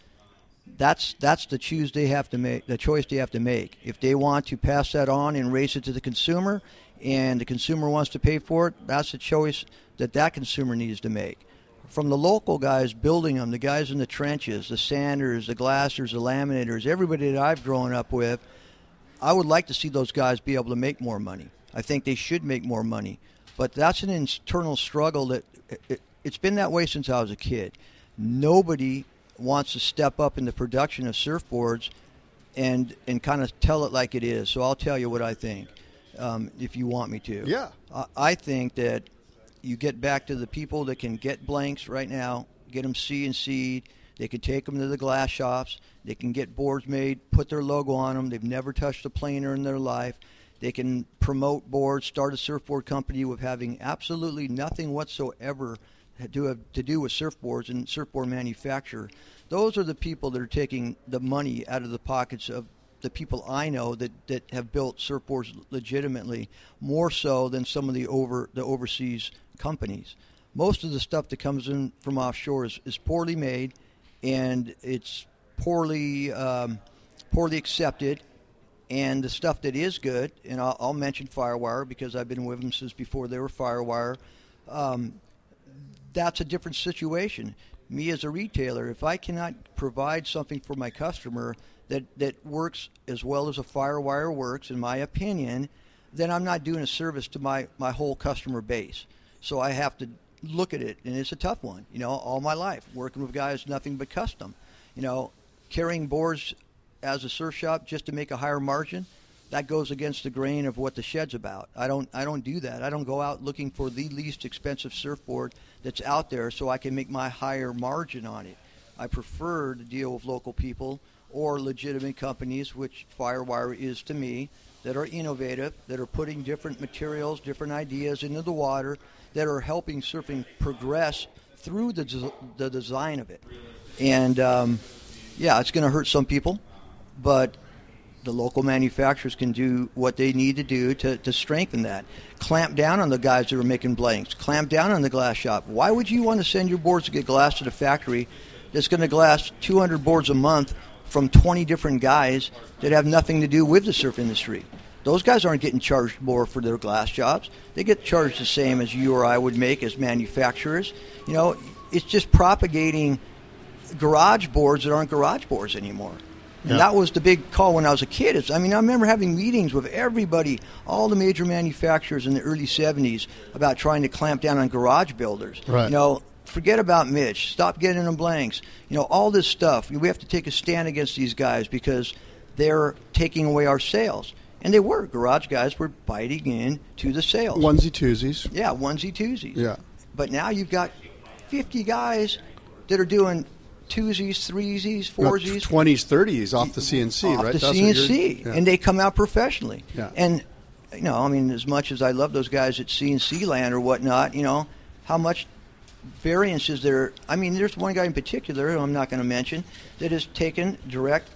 that's that's the choose they have to make the choice they have to make. If they want to pass that on and raise it to the consumer and the consumer wants to pay for it that's a choice that that consumer needs to make. From the local guys building them the guys in the trenches the sanders the glassers the laminators everybody that i've grown up with i would like to see those guys be able to make more money. I think they should make more money. But that's an internal struggle that it, it's been that way since i was a kid. Nobody wants to step up in the production of surfboards and and kind of tell it like it is. So I'll tell you what I think, um, if you want me to. Yeah. I, I think that you get back to the people that can get blanks right now, get them CNC'd. They can take them to the glass shops. They can get boards made, put their logo on them. They've never touched a planer in their life. They can promote boards, start a surfboard company with having absolutely nothing whatsoever to have to do with surfboards and surfboard manufacture. Those are the people that are taking the money out of the pockets of the people I know that, that have built surfboards legitimately, more so than some of the over the overseas companies. Most of the stuff that comes in from offshore is, is poorly made, and it's poorly um, poorly accepted. And the stuff that is good, and I'll, I'll, mention Firewire because I've been with them since before they were Firewire. Um, that's a different situation. Me as a retailer, if I cannot provide something for my customer that, that works as well as a Firewire works, in my opinion, then I'm not doing a service to my, my whole customer base. So I have to look at it, and it's a tough one. You know, all my life working with guys nothing but custom. You know, carrying boards as a surf shop just to make a higher margin, that goes against the grain of what the shed's about. I don't I don't do that. I don't go out looking for the least expensive surfboard that's out there so I can make my higher margin on it. I prefer to deal with local people or legitimate companies, which Firewire is to me, that are innovative, that are putting different materials, different ideas into the water, that are helping surfing progress through the, the design of it. And um, yeah, it's going to hurt some people, but the local manufacturers can do what they need to do to, to strengthen that. Clamp down on the guys that are making blanks. Clamp down on the glass shop. Why would you want to send your boards to get glass to the factory that's going to glass 200 boards a month from 20 different guys that have nothing to do with the surf industry? Those guys aren't getting charged more for their glass jobs. They get charged the same as you or I would make as manufacturers. You know, it's just propagating garage boards that aren't garage boards anymore. And Yeah. that was the big call when I was a kid. It's, I mean, I remember having meetings with everybody, all the major manufacturers in the early 70s about trying to clamp down on garage builders. Right. You know, forget about Mitch. Stop getting them blanks. You know, all this stuff. We have to take a stand against these guys because they're taking away our sales. And they were. Garage guys were biting in to the sales. Onesie twosies. Yeah, onesie twosies. Yeah. But now you've got 50 guys that are doing twosies, threesies, foursies, Twenties, thirties off the CNC, off right? the That's CNC, yeah. and they come out professionally. Yeah. And you know, I mean, as much as I love those guys at CNC Land or whatnot, you know, how much variance is there? I mean, there's one guy in particular who I'm not going to mention that has taken direct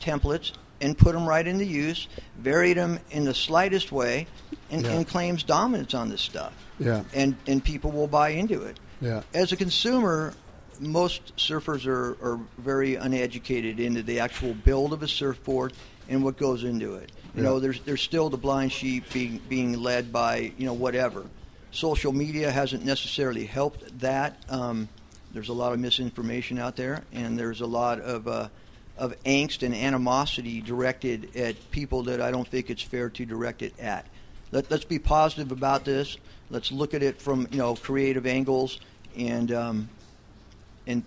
templates and put them right into use, varied them in the slightest way, and, Yeah. and claims dominance on this stuff. Yeah. And and people will buy into it. Yeah. As a consumer, most surfers are, are very uneducated into the actual build of a surfboard and what goes into it. You Yeah. know, there's there's still the blind sheep being being led by you know whatever. Social media hasn't necessarily helped that. Um, there's a lot of misinformation out there, and there's a lot of uh, of angst and animosity directed at people that I don't think it's fair to direct it at. Let, let's be positive about this. Let's look at it from you know creative angles, and um, and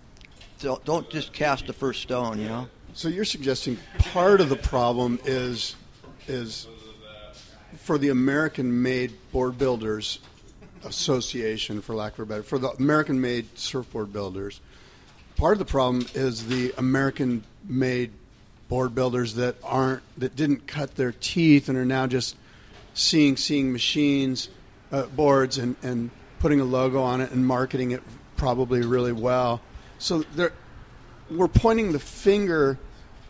don't, just cast the first stone. You know. So you're suggesting part of the problem is is for the American-made board builders association, for lack of a better, for the American-made surfboard builders. Part of the problem is the American-made board builders that aren't that didn't cut their teeth and are now just seeing seeing machines, uh, boards, and and putting a logo on it and marketing it probably really well. So they're we're pointing the finger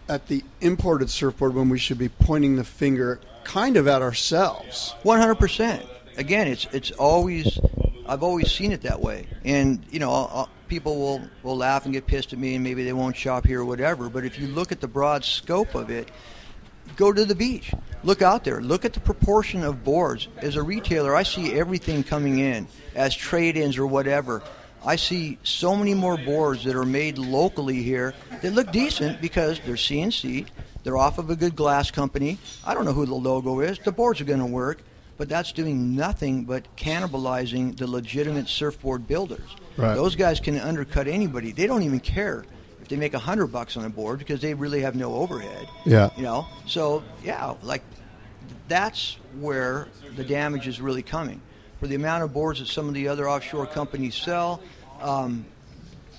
at the imported surfboard when we should be pointing the finger kind of at ourselves. One hundred percent. Again, it's it's always I've always seen it that way, and you know I'll, I'll- people will will laugh and get pissed at me, and maybe they won't shop here or whatever. But if you look at the broad scope of it, go to the beach, look out there, look at the proportion of boards. As a retailer, I see everything coming in as trade-ins or whatever. I see so many more boards that are made locally here that look decent because they're CNC, they're off of a good glass company. I don't know who the logo is. The boards are going to work, but that's doing nothing but cannibalizing the legitimate surfboard builders. Right. Those guys can undercut anybody. They don't even care if they make a hundred bucks on a board because they really have no overhead. Yeah. You know, so yeah, like that's where the damage is really coming. For the amount of boards that some of the other offshore companies sell, um,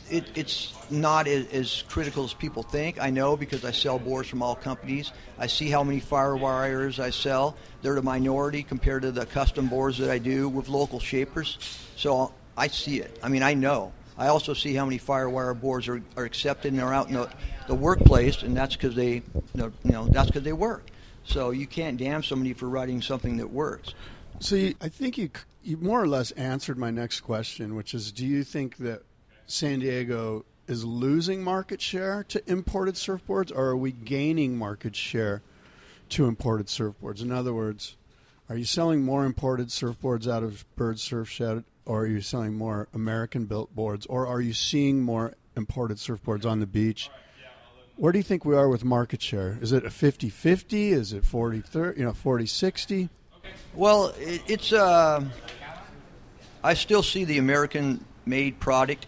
it, it's not as, as critical as people think. I know because I sell boards from all companies. I see how many Firewires I sell. They're a minority compared to the custom boards that I do with local shapers. So I see it. I mean, I know. I also see how many firewire boards are, are accepted and are out in the, the workplace, and that's because they, you know, you know that's because they work. So you can't damn somebody for writing something that works. So you, I think you you more or less answered my next question, which is, do you think that San Diego is losing market share to imported surfboards, or are we gaining market share to imported surfboards? In other words, are you selling more imported surfboards out of Bird Surf Shed, or are you selling more American-built boards, or are you seeing more imported surfboards on the beach? Where do you think we are with market share? Is it a 50-50? Is it 40-30, you know, 40-60? Well, it, it's. Uh, I still see the American-made product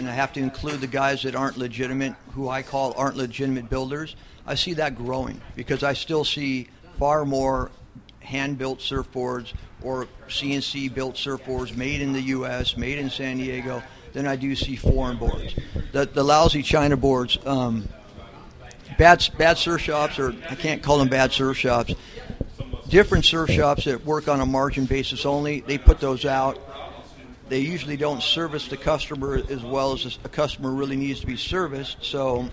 and I have to include the guys that aren't legitimate, who I call aren't legitimate builders. I see that growing because I still see far more hand-built surfboards or CNC-built surfboards made in the U.S., made in San Diego, than I do see foreign boards. The, the lousy China boards, um, bad bad surf shops, or I can't call them bad surf shops. Different surf shops that work on a margin basis only, they put those out. They usually don't service the customer as well as a customer really needs to be serviced. So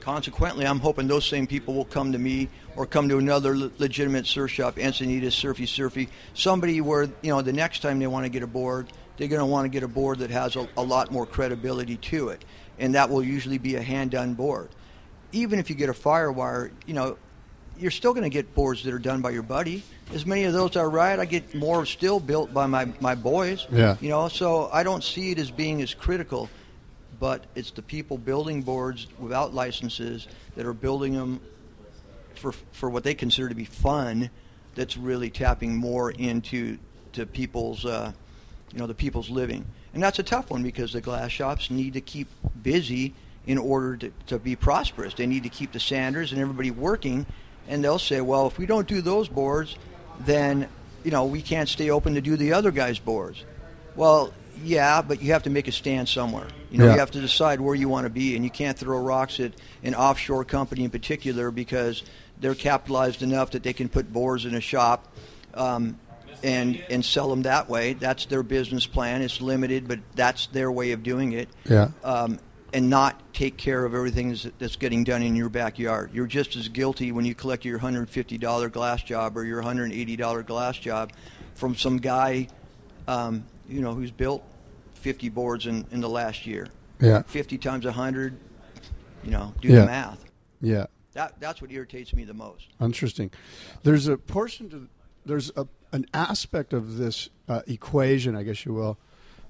consequently, I'm hoping those same people will come to me or come to another le- legitimate surf shop, Encinitas, Surfy Surfy, somebody where you know the next time they want to get a board, they're going to want to get a board that has a, a lot more credibility to it, and that will usually be a hand-done board. Even if you get a Firewire, you know, you're still going to get boards that are done by your buddy. As many of those are right, I get more still built by my, my boys. Yeah. You know, so I don't see it as being as critical, but it's the people building boards without licenses that are building them for for what they consider to be fun that's really tapping more into to people's uh, you know the people's living and that's a tough one because the glass shops need to keep busy in order to, to be prosperous they need to keep the sanders and everybody working and they'll say well if we don't do those boards then you know we can't stay open to do the other guys boards well yeah but you have to make a stand somewhere you know Yeah. you have to decide where you want to be and you can't throw rocks at an offshore company in particular because they're capitalized enough that they can put boards in a shop um, and and sell them that way. That's their business plan. It's limited, but that's their way of doing it. Yeah. Um, and not take care of everything that's- getting done in your backyard. You're just as guilty when you collect your $150 glass job or your $180 glass job from some guy, um, you know, who's built 50 boards in, in the last year. Yeah. 50 times 100, you know, do Yeah. the math. Yeah. That, that's what irritates me the most. Interesting. There's a portion to there's a, an aspect of this uh, equation, I guess you will,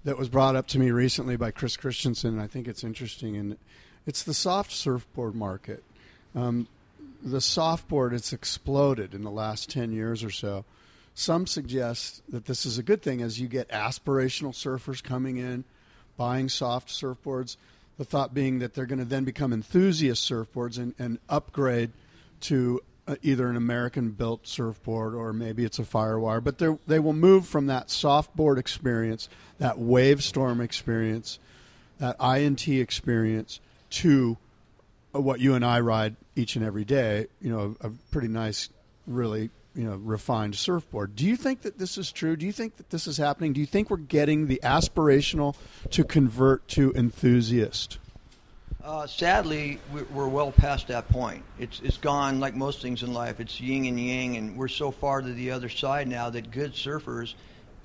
that was brought up to me recently by Chris Christenson, and I think it's interesting. And it's the soft surfboard market. Um, the softboard it's exploded in the last ten years or so. Some suggest that this is a good thing as you get aspirational surfers coming in, buying soft surfboards. The thought being that they're going to then become enthusiast surfboards and, and upgrade to either an American built surfboard or maybe it's a Firewire. But they're- will move from that softboard experience, that Wavestorm experience, that INT experience to uh, what you and I ride each and every day, you know, a pretty nice, really, you know, refined surfboard. Do you think that this is true? Do you think that this is happening? Do you think we're getting the aspirational to convert to enthusiast? Uh, sadly, we- we're well past that point. It's it's gone like most things in life. It's yin and yang, and we're so far to the other side now that good surfers,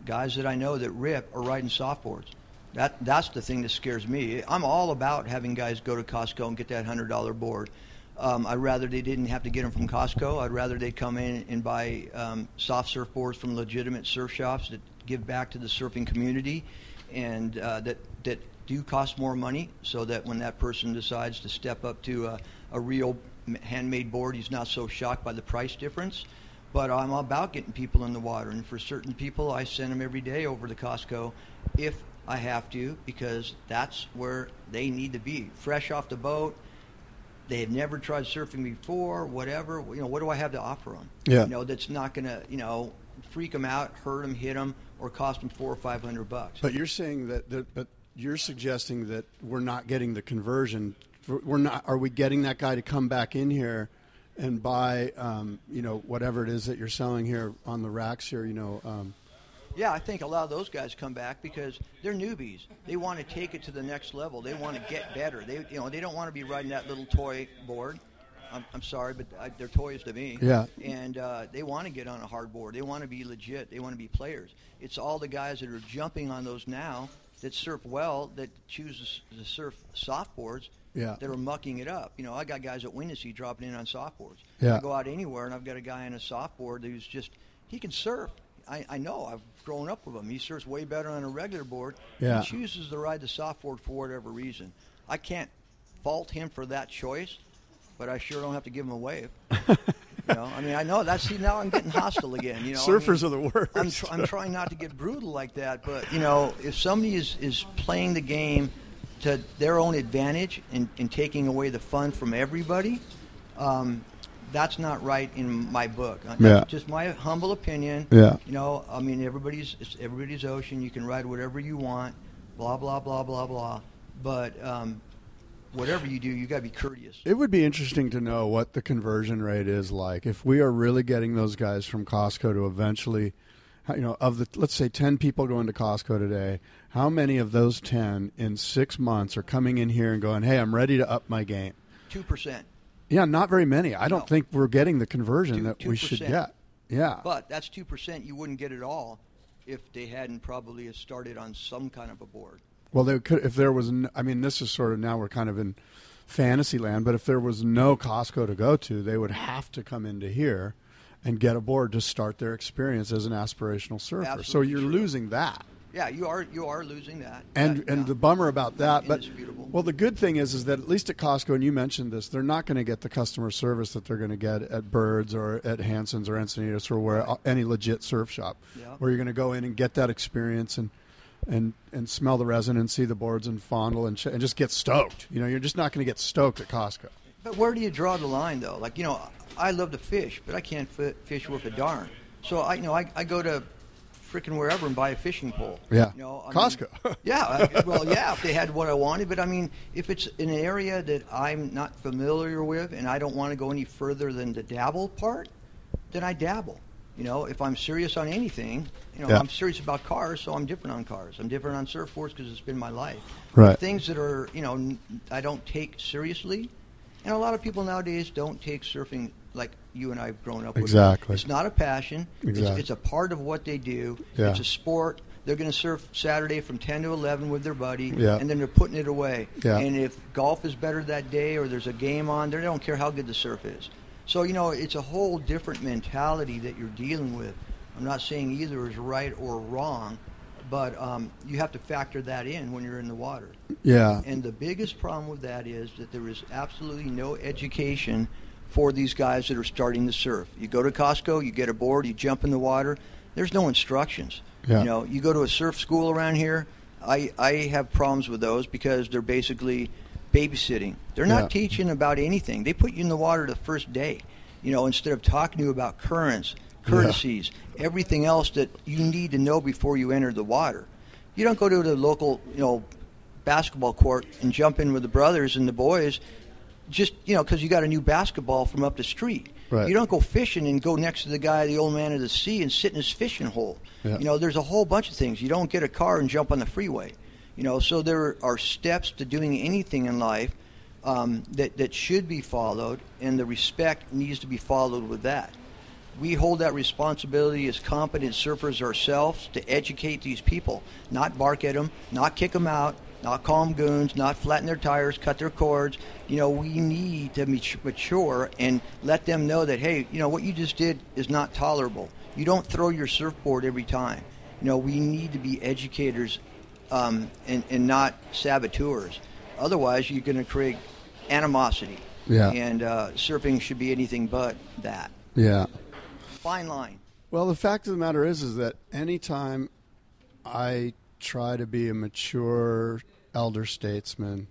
guys that I know that rip, are riding softboards. That that's the thing that scares me. I'm all about having guys go to Costco and get that hundred dollar board. Um, I'd rather they didn't have to get them from Costco. I'd rather they come in and buy um, soft surfboards from legitimate surf shops that give back to the surfing community, and uh, that that do cost more money, so that when that person decides to step up to a, a real handmade board, he's not so shocked by the price difference. But I'm about getting people in the water, and for certain people, I send them every day over to Costco if I have to, because that's where they need to be, fresh off the boat. They have never tried surfing before, whatever. You know, what do I have to offer them? Yeah. You know, that's not going to, you know, freak them out, hurt them, hit them, or cost them four or five hundred bucks. But you're saying that, that, but you're suggesting that we're not getting the conversion. We're not. Are we getting that guy to come back in here and buy, um, you know, whatever it is that you're selling here on the racks here? You know, um, Yeah, I think a lot of those guys come back because they're newbies. They want to take it to the next level. They want to get better. They, you know, they don't want to be riding that little toy board. I'm, I'm sorry, but I, they're toys to me. Yeah. And uh, they want to get on a hard board. They want to be legit. They want to be players. It's all the guys that are jumping on those now that surf well that choose to surf soft boards. Yeah. That are mucking it up. You know, I got guys at Windansea dropping in on softboards. Yeah. I go out anywhere and I've got a guy on a softboard who's just he can surf. I, I know. I've grown up with him. He surfs way better on a regular board. Yeah. He chooses to ride the softboard for whatever reason. I can't fault him for that choice, but I sure don't have to give him a wave. you know, I mean, I know that's see now I'm getting hostile again. You know, Surfers I mean, are the worst. I'm, tr- I'm trying not to get brutal like that, but you know, if somebody is is playing the game to their own advantage and, and taking away the fun from everybody, um, that's not right in my book. Uh, Yeah. Just my humble opinion. Yeah. You know, I mean, everybody's it's everybody's ocean. You can ride whatever you want. Blah blah blah blah blah. But um, whatever you do, you got to be courteous. It would be interesting to know what the conversion rate is like if we are really getting those guys from Costco to eventually, you know, of the let's say ten people going to Costco today, how many of those ten in six months are coming in here and going, "Hey, I'm ready to up my game"? Two percent. Yeah, not very many. I don't No. think we're getting the conversion Two- that we should 2%. get. Yeah, But that's two percent. You wouldn't get it all if they hadn't probably started on some kind of a board. Well, they could if there was. No, I mean, this is sort of now we're kind of in fantasy land. But if there was no Costco to go to, they would have to come into here and get aboard to start their experience as an aspirational surfer. so you're true. losing that. Yeah, you are you are losing that. And Yeah, and yeah. the bummer about that, but well, the good thing is is that at least at Costco, and you mentioned this, they're not going to get the customer service that they're going to get at Birds or at Hansen's or Encinitas or where uh, any legit surf shop, Yeah. where you're going to go in and get that experience and and and smell the resin and see the boards and fondle and, sh- and just get stoked. You know, you're just not going to get stoked at Costco. But where do you draw the line, though? Like you know, I love to fish, but I can't fi- fish worth a darn. So I you know I, I go to freaking wherever and buy a fishing pole. Yeah. You know, I Costco. mean- yeah. I- well, yeah. If they had what I wanted, but I mean, if it's in an area that I'm not familiar with and I don't want to go any further than the dabble part, then I dabble. You know, if I'm serious on anything, you know, Yeah. I'm serious about cars, so I'm different on cars. I'm different on surfboards because it's been my life. Right. Things that are, you know, I don't take seriously, and a lot of people nowadays don't take surfing like you and I've grown up with. Exactly. It's not a passion. Exactly. It's, it's a part of what they do. Yeah. It's a sport. They're going to surf Saturday from 10 to 11 with their buddy, Yeah. and then they're putting it away. Yeah. And if golf is better that day or there's a game on, they don't care how good the surf is. So, you know, it's a whole different mentality that you're dealing with. I'm not saying either is right or wrong, but um, you have to factor that in when you're in the water. Yeah. And the biggest problem with that is that there is absolutely no education for these guys that are starting to surf. You go to Costco, you get a board, you jump in the water. There's no instructions. Yeah. You know, you go to a surf school around here. I I have problems with those because they're basically babysitting. They're not Yeah. teaching about anything. They put you in the water the first day. You know, instead of talking to you about currents, courtesies, everything else that you need to know before you enter the water. You don't go to the local, you know, basketball court and jump in with the brothers and the boys just you know because you got a new basketball from up the street Right. you don't go fishing and go next to the guy the old man of the sea and sit in his fishing hole Yeah. you know there's a whole bunch of things you don't get a car and jump on the freeway you know so there are steps to doing anything in life um, that, that should be followed and the respect needs to be followed with that we hold that responsibility as competent surfers ourselves to educate these people, not bark at them, not kick them out, not call them goons, not flatten their tires, cut their cords. You know, we need to mature and let them know that, hey, you know, what you just did is not tolerable. You don't throw your surfboard every time. You know, we need to be educators um, and, and not saboteurs. Otherwise, you're going to create animosity. Yeah. And uh, surfing should be anything but that. Yeah. Fine line. Well, the fact of the matter is, is that anytime I try to be a mature elder statesman,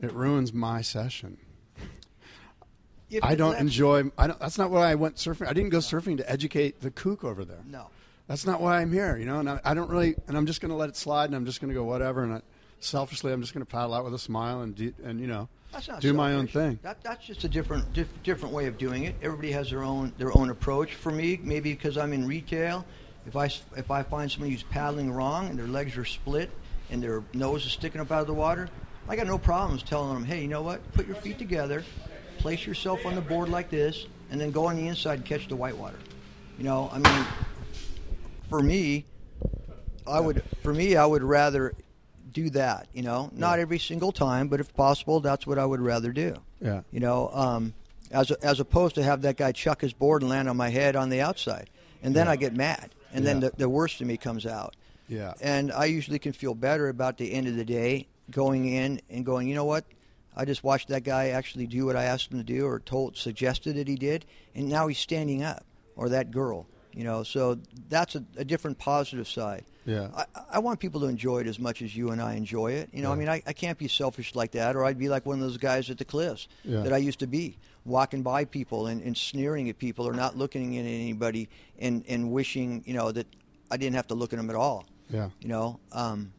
it ruins my session. If I don't enjoy. I don't, that's not why I went surfing. I didn't go surfing to educate the kook over there. No. That's not why I'm here. You know, and I, I don't really. And I'm just going to let it slide, and I'm just going to go whatever. And I, selfishly, I'm just going to paddle out with a smile and do, and you know, That's not do my own thing. That, that's just a different dif- different way of doing it. Everybody has their own their own approach. For me, maybe because I'm in retail, if I if I find somebody who's paddling wrong and their legs are split and their nose is sticking up out of the water, I got no problems telling them, hey, you know what? Put your feet together, place yourself on the board like this, and then go on the inside and catch the whitewater. You know, I mean, for me, I would for me I would rather do that. You know, not every single time, but if possible, that's what I would rather do. Yeah. You know, um, as as opposed to have that guy chuck his board and land on my head on the outside, and then Yeah. I get mad, and then the, the worst of me comes out. Yeah. And I usually can feel better about the end of the day going in and going, you know what? I just watched that guy actually do what I asked him to do or told suggested that he did, and now he's standing up. Or that girl, you know. So that's a, a different positive side. Yeah. I, I want people to enjoy it as much as you and I enjoy it. You know, I mean, I, I can't be selfish like that, or I'd be like one of those guys at the cliffs Yeah. that I used to be, walking by people and, and sneering at people or not looking at anybody and, and wishing, you know, that I didn't have to look at them at all. Yeah. You know, um,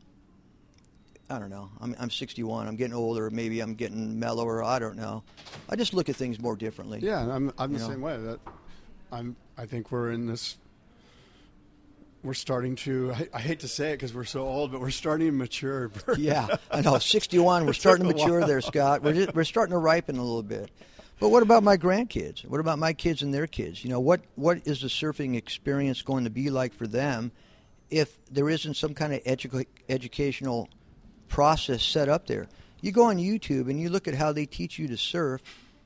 I don't know. I'm, I'm 61. I'm getting older. Maybe I'm getting mellower. I don't know. I just look at things more differently. Yeah, I'm I'm the know? same way. That I'm I think we're in this. We're starting to. I, I hate to say it because we're so old, but we're starting to mature. yeah, I know. 61. We're starting to mature there, Scott. We're just, we're starting to ripen a little bit. But what about my grandkids? What about my kids and their kids? You know, what what is the surfing experience going to be like for them if there isn't some kind of edu- educational process set up there? You go on YouTube and you look at how they teach you to surf.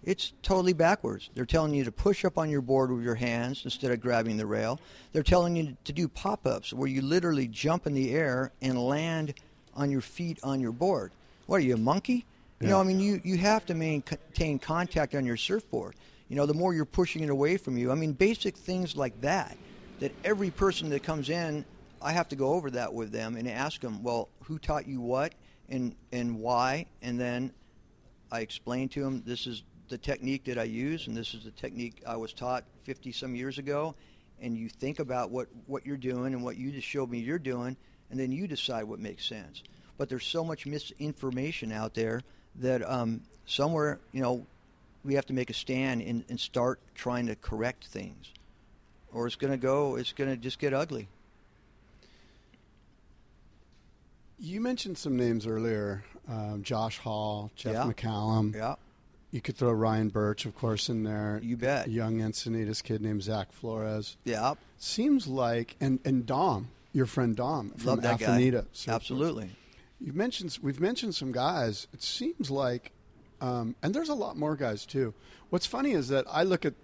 It's totally backwards. They're telling you to push up on your board with your hands instead of grabbing the rail. They're telling you to do pop ups where you literally jump in the air and land on your feet on your board. What are you, a monkey? You know, I mean, you, you have to maintain contact on your surfboard. You know, the more you're pushing it away from you. I mean, basic things like that, that every person that comes in, I have to go over that with them and ask them, well, who taught you what and, and why? And then I explain to them, this is the technique that I use, and this is the technique I was taught 50 some years ago. And you think about what, what you're doing and what you just showed me you're doing, and then you decide what makes sense. But there's so much misinformation out there that um, somewhere, you know, we have to make a stand and, and start trying to correct things. Or it's going to go, it's going to just get ugly. You mentioned some names earlier: um, Josh Hall, Jeff Yeah. McCallum. Yeah. You could throw Ryan Burch, of course, in there. You bet. Young Encinitas kid named Zach Flores. Yeah. Seems like, and and Dom, your friend Dom from Love that guy. Afanita. Surfboards. Absolutely. You've mentioned we've mentioned some guys. It seems like, um, and there's a lot more guys too. What's funny is that I look at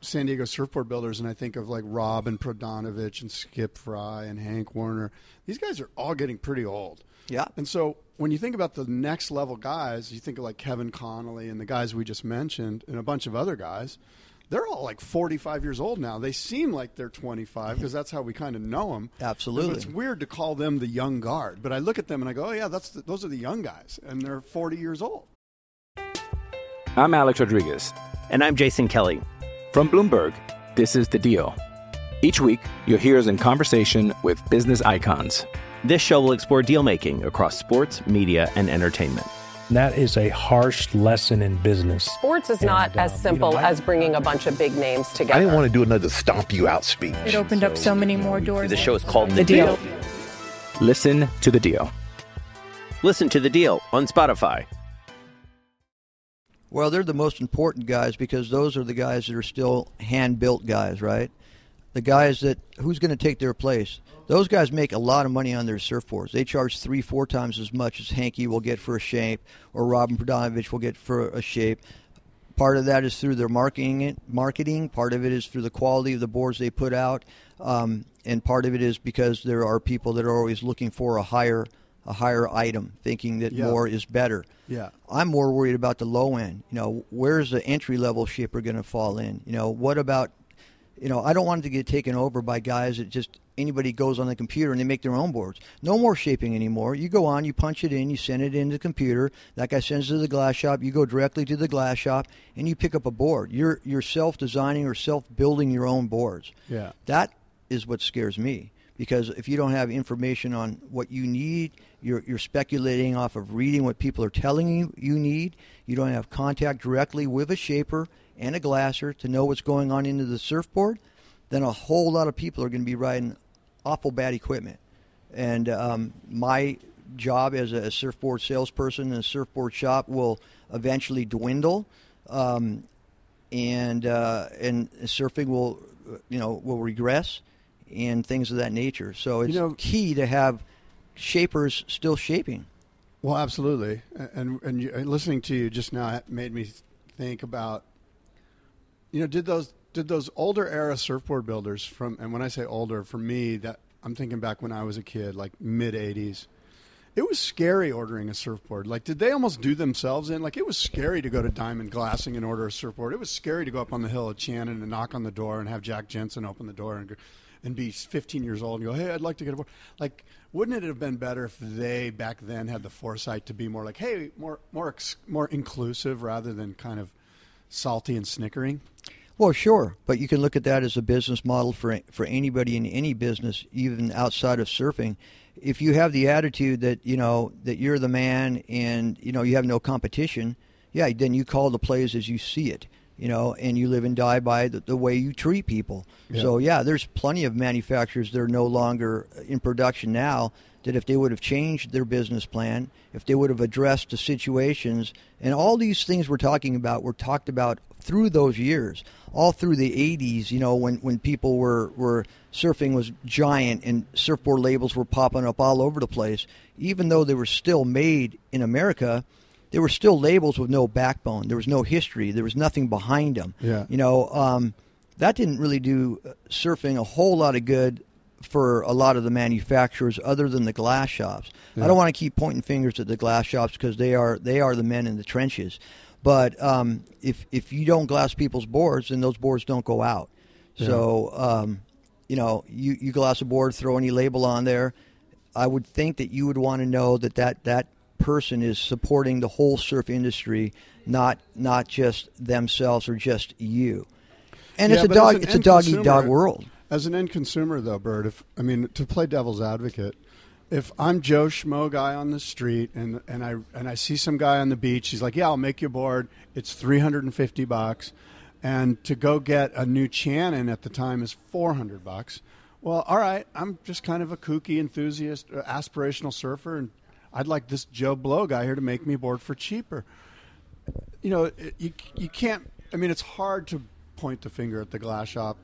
San Diego surfboard builders and I think of like Robin Prodanovich and Skip Frye and Hank Warner. These guys are all getting pretty old. Yeah. And so when you think about the next level guys, you think of like Kevin Connolly and the guys we just mentioned and a bunch of other guys. They're all like 45 years old now. They seem like they're 25 because that's how we kind of know them. Absolutely. But it's weird to call them the young guard. But I look at them and I go, oh, yeah, that's the, those are the young guys. And they're 40 years old. I'm Alex Rodriguez. And I'm Jason Kelly. From Bloomberg, this is The Deal. Each week, you'll hear us in conversation with business icons. This show will explore deal making across sports, media, and entertainment. That is a harsh lesson in business. Sports is not And, as um, you simple know, I- as bringing a bunch of big names together. I didn't want to do another stomp you out speech. It opened up so many more doors. The show is called The, The Deal. Listen to The Deal. Listen to The Deal on Spotify. Well, they're the most important guys because those are the guys that are still hand built guys, right? The guys that who's going to take their place? Those guys make a lot of money on their surfboards. They charge three, four times as much as Hanky will get for a shape, or Robin Prodanovich will get for a shape. Part of that is through their marketing. Marketing. Part of it is through the quality of the boards they put out, um, and part of it is because there are people that are always looking for a higher, a higher item, thinking that Yeah. more is better. Yeah. I'm more worried about the low end. You know, where's the entry level shipper going to fall in? You know, what about, you know, I don't want it to get taken over by guys that just anybody goes on the computer and they make their own boards. No more shaping anymore. You go on, you punch it in, you send it into the computer. That guy sends it to the glass shop. You go directly to the glass shop and you pick up a board. You're you're self designing or self building your own boards. Yeah. That is what scares me because if you don't have information on what you need, you're, you're speculating off of reading what people are telling you you need. You don't have contact directly with a shaper and a glasser to know what's going on into the surfboard. Then a whole lot of people are going to be riding awful bad equipment. And um, my job as a surfboard salesperson in a surfboard shop will eventually dwindle. Um, and uh, and surfing will you know will regress and things of that nature. So it's You know- key to have shapers still shaping. Well, absolutely. And and, and listening to you just now made me think about, you know, did those did those older era surfboard builders from and when I say older, for me that I'm thinking back when I was a kid, like mid '80s, it was scary ordering a surfboard. Like, did they almost do themselves in? Like, it was scary to go to Diamond Glassing and order a surfboard. It was scary to go up on the hill at Channin and knock on the door and have Jack Jensen open the door and and be 15 years old and go, "Hey, I'd like to get a board." Like, wouldn't it have been better if they back then had the foresight to be more like, "Hey, more more more inclusive rather than kind of salty and snickering"? Well, sure, but you can look at that as a business model for for anybody in any business, even outside of surfing. If you have the attitude that you know that you're the man and you know you have no competition, yeah, then you call the plays as you see it, you know, and you live and die by the, the way you treat people. Yeah. So yeah, there's plenty of manufacturers that are no longer in production now. That if they would have changed their business plan, if they would have addressed the situations, and all these things we're talking about were talked about through those years, all through the 80s, you know, when, when people were, were surfing was giant and surfboard labels were popping up all over the place, even though they were still made in America, they were still labels with no backbone. There was no history. There was nothing behind them. Yeah. You know, um, that didn't really do uh, surfing a whole lot of good for a lot of the manufacturers other than the glass shops. Yeah. I don't want to keep pointing fingers at the glass shops because they are they are the men in the trenches. But um, if if you don't glass people's boards, then those boards don't go out. So um, you know, you you glass a board, throw any label on there. I would think that you would want to know that that that person is supporting the whole surf industry, not not just themselves or just you. And it's a dog. It's a dog eat dog world. As an end consumer, though, Bird, if I mean to play devil's advocate, if I'm Joe Schmo guy on the street and and I and I see some guy on the beach, he's like, "Yeah, I'll make you board. It's 350 bucks," and to go get a new Channin at the time is 400 bucks. Well, all right, I'm just kind of a kooky enthusiast, uh, aspirational surfer, and I'd like this Joe Blow guy here to make me board for cheaper you know, you you can't. I mean, it's hard to point the finger at the glass shop.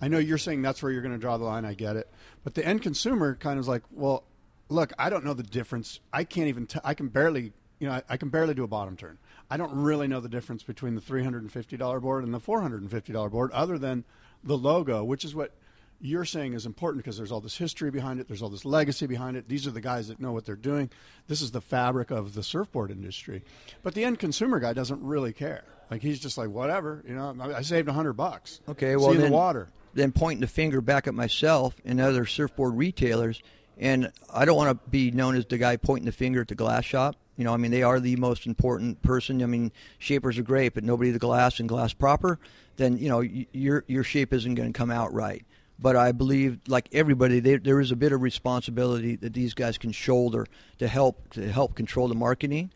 I know you're saying that's where you're going to draw the line. I get it, but the end consumer kind of is like, well, look, I don't know the difference. I can't even. T- I can barely. You know, I, I can barely do a bottom turn. I don't really know the difference between the three hundred and fifty dollar board and the four hundred and fifty dollar board, other than the logo, which is what you're saying is important because there's all this history behind it. There's all this legacy behind it. These are the guys that know what they're doing. This is the fabric of the surfboard industry. But the end consumer guy doesn't really care. Like he's just like whatever. You know, I I saved a hundred bucks. Okay, well in then, the water. then pointing the finger back at myself and other surfboard retailers, and I don't want to be known as the guy pointing the finger at the glass shop. You know, I mean, they are the most important person. I mean, shapers are great, but nobody the glass and glass proper, then you know your your shape isn't going to come out right. But I believe, like everybody, there, there is a bit of responsibility that these guys can shoulder to help to help control the marketing.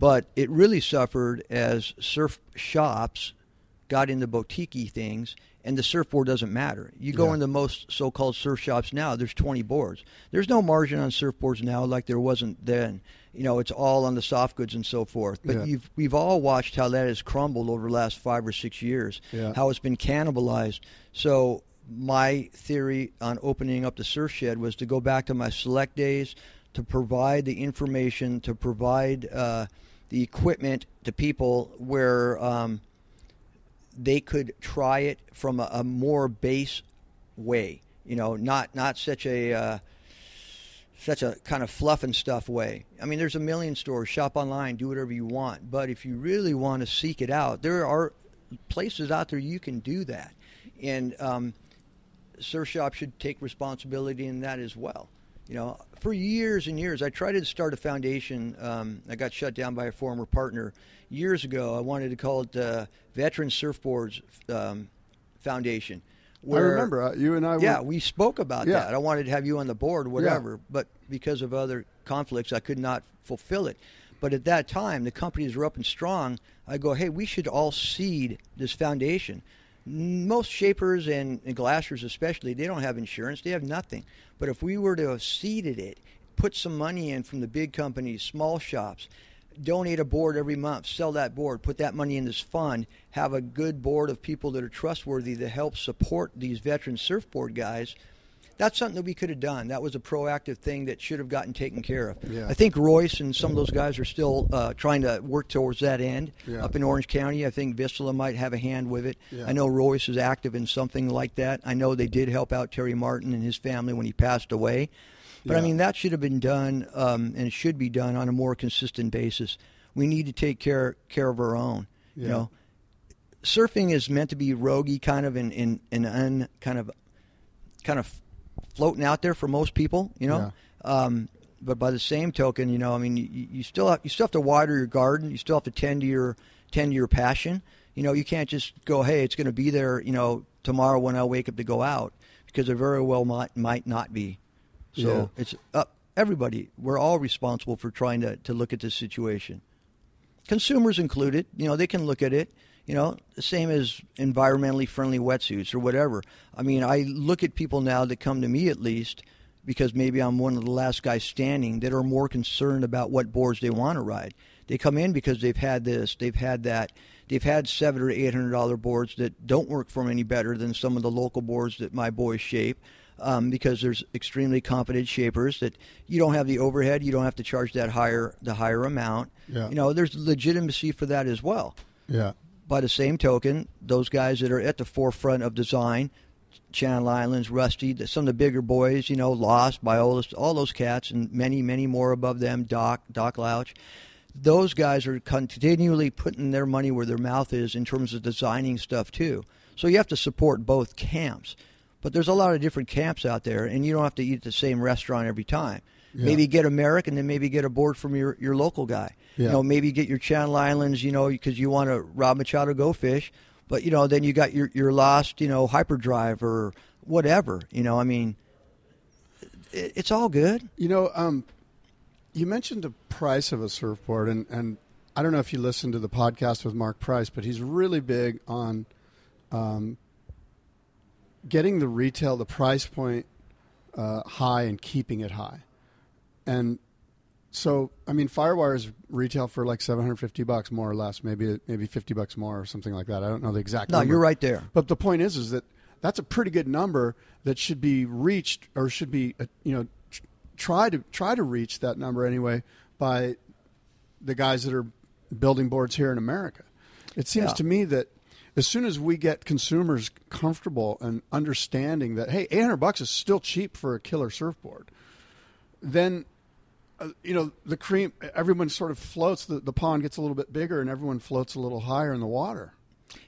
But it really suffered as surf shops got into boutique things and the surfboard doesn't matter. You go Yeah. into most so-called surf shops now, there's 20 boards. There's no margin on surfboards now like there wasn't then. You know, it's all on the soft goods and so forth. But Yeah. you've we've all watched how that has crumbled over the last 5 or 6 years. Yeah. How it's been cannibalized. So my theory on opening up the surf shed was to go back to my select days to provide the information, to provide uh, the equipment to people where um, they could try it from a, a more base way. You know, not not such a uh, such a kind of fluff and stuff way. I mean, there's a million stores. Shop online, do whatever you want. But if you really want to seek it out, there are places out there you can do that, and um, should take responsibility in that as well. You know, for years and years, I tried to start a foundation. Um, I got shut down by a former partner years ago. I wanted to call it uh, Veteran Surfboards um, Foundation. I remember uh, you and I. Yeah, were, we spoke about Yeah. that. I wanted to have you on the board, whatever, yeah. but because of other conflicts, I could not fulfill it. But at that time, the companies were up and strong. I go, hey, we should all seed this foundation. Most shapers and, and glassers, especially, they don't have insurance. They have nothing. But if we were to have seeded it, put some money in from the big companies, small shops, donate a board every month, sell that board, put that money in this fund, have a good board of people that are trustworthy to help support these veteran surfboard guys. That's something that we could have done. That was a proactive thing that should have gotten taken care of. Yeah. I think Royce and some of those guys are still uh, trying to work towards that end. Yeah. Up in Orange County, I think Vissla might have a hand with it. Yeah. I know Royce is active in something like that. I know they did help out Terry Martin and his family when he passed away. But I mean, that should have been done, um, and it should be done on a more consistent basis. We need to take care care of our own. You know, surfing is meant to be roguey, kind of, and in in un kind of kind of floating out there for most people. You know. Um, but by the same token, you know, I mean, you, you still have, you still have to water your garden. You still have to tend to your tend to your passion. You know, you can't just go, hey, it's going to be there. You know, tomorrow when I wake up to go out, because it very well might might not be. So Yeah. it's up everybody. We're all responsible for trying to to look at this situation. Consumers included. You know, they can look at it. You know, the same as environmentally friendly wetsuits or whatever. I mean, I look at people now that come to me at least because maybe I'm one of the last guys standing that are more concerned about what boards they want to ride. They come in because they've had this, they've had that, they've had seven or eight hundred dollar boards that don't work for them any better than some of the local boards that my boys shape. Um, because there's extremely competent shapers that you don't have the overhead, you don't have to charge that higher the higher amount. Yeah. You know, there's legitimacy for that as well. Yeah. By the same token, those guys that are at the forefront of design, Channel Islands, Rusty, the- some of the bigger boys, you know, Lost, Biolas, all those cats, and many, many more above them, Doc, Doc Lausch. Those guys are continually putting their money where their mouth is in terms of designing stuff too. So you have to support both camps. But there's a lot of different camps out there, and you don't have to eat at the same restaurant every time. Yeah. Maybe get American, then maybe get a board from your, your local guy. Yeah. You know, maybe get your Channel Islands, you know, because you want to Rob Machado go fish. But you know, then you got your your lost, you know, hyperdrive or whatever. You know, I mean, it, it's all good. You know, um, you mentioned the price of a surfboard, and, and I don't know if you listened to the podcast with Mark Price, but he's really big on um, getting the retail, the price point uh, high and keeping it high. And so, I mean, Firewires retail for like 750 bucks more or less, maybe maybe 50 bucks more or something like that. I don't know the exact No, number. you're right there. But the point is, is that that's a pretty good number that should be reached or should be, uh, you know, try to try to reach that number anyway by the guys that are building boards here in America. It seems Yeah. to me that as soon as we get consumers comfortable and understanding that, hey, 800 bucks is still cheap for a killer surfboard, then uh, you know the cream. Everyone sort of floats. The, the pond gets a little bit bigger, and everyone floats a little higher in the water.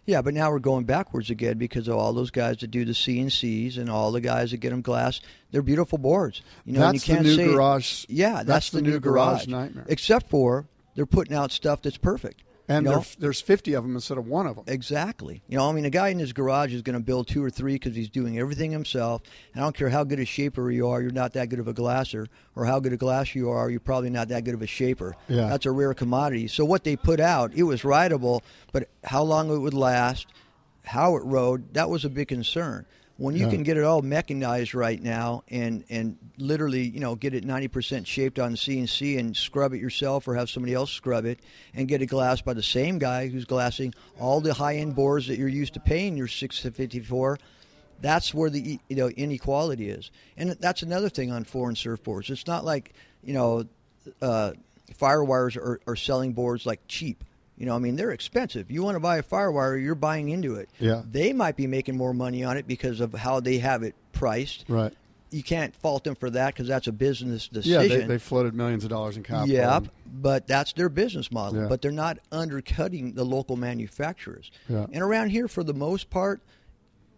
Yeah, but now we're going backwards again because of all those guys that do the CNCs and all the guys that get them glass. They're beautiful boards. You know, That's you the new say, garage- Yeah, that's, that's the, the new, new garage. garage nightmare. Except for they're putting out stuff that's perfect. And you know? there, there's 50 of them instead of one of them. Exactly. You know, I mean, a guy in his garage is going to build two or three because he's doing everything himself. And I don't care how good a shaper you are, you're not that good of a glasser, or how good a glasser you are, you're probably not that good of a shaper. Yeah. That's a rare commodity. So what they put out, it was rideable, but how long it would last, how it rode, that was a big concern. When you Yeah. can get it all mechanized right now and, and literally, you know, get it 90% shaped on CNC and scrub it yourself or have somebody else scrub it and get it glassed by the same guy who's glassing all the high-end boards that you're used to paying your 650 for, that's where the you know inequality is. And that's another thing on foreign surfboards. It's not like, you know, uh, Firewires are, are selling boards like cheap. You know, I mean, they're expensive. You want to buy a Firewire, you're buying into it. Yeah. They might be making more money on it because of how they have it priced. Right. You can't fault them for that because that's a business Yeah, decision. they, they floated millions of dollars in capital. Yep, but that's their business model. Yeah. But they're not undercutting the local manufacturers. Yeah. And around here, for the most part,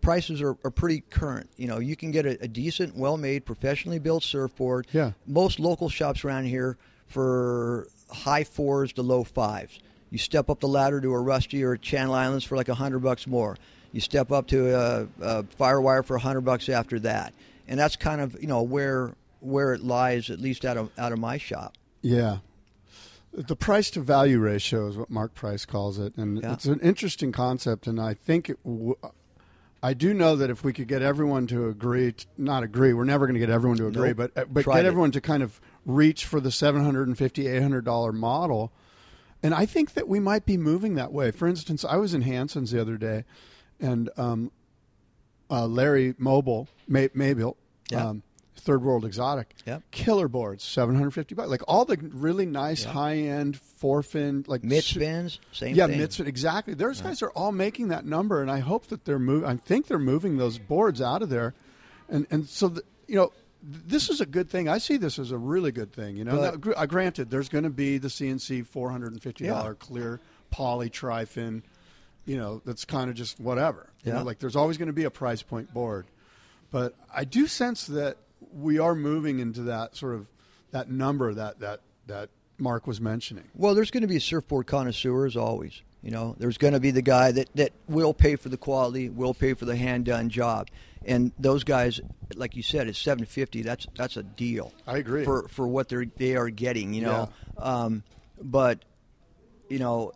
prices are, are pretty current. You know, you can get a, a decent, well-made, professionally built surfboard. Yeah. Most local shops around here for high fours to low fives. You step up the ladder to a Rusty or a Channel Islands for like a hundred bucks more. You step up to a, a Firewire for a hundred bucks after that, and that's kind of you know where where it lies, at least out of out of my shop. Yeah. The price to value ratio is what Mark Price calls it, and Yeah. it's an interesting concept. And I think it w- I do know that if we could get everyone to agree, t- not agree, we're never going to get everyone to agree, Nope. but uh, but Tried get it. everyone to kind of reach for the 750 800 dollar model. And I think that we might be moving that way. For instance, I was in Hansen's the other day, and um, uh, Larry Mobile, May- Mabile, Yeah. um, Third World Exotic, Yep. killer boards, seven hundred fifty bucks. Like all the really nice high end four fin, like Mid su- same yeah, spin, exactly. Those guys are all making that number, and I hope that they're moving. I think they're moving those boards out of there, and and so the, you know this is a good thing. I see this as a really good thing. You know, But- now, gr- uh, granted, there's going to be the CNC four hundred and fifty dollar Yeah. clear poly trifin. You know, that's kind of just whatever. You Yeah. know, like there's always going to be a price point board, but I do sense that we are moving into that sort of that number that that that Mark was mentioning. Well, there's going to be a surfboard connoisseurs always. You know, there's going to be the guy that, that will pay for the quality, will pay for the hand done job, and those guys, like you said, it's seven fifty. That's that's a deal. I agree. for for what they're they are getting. You know, um, but you know,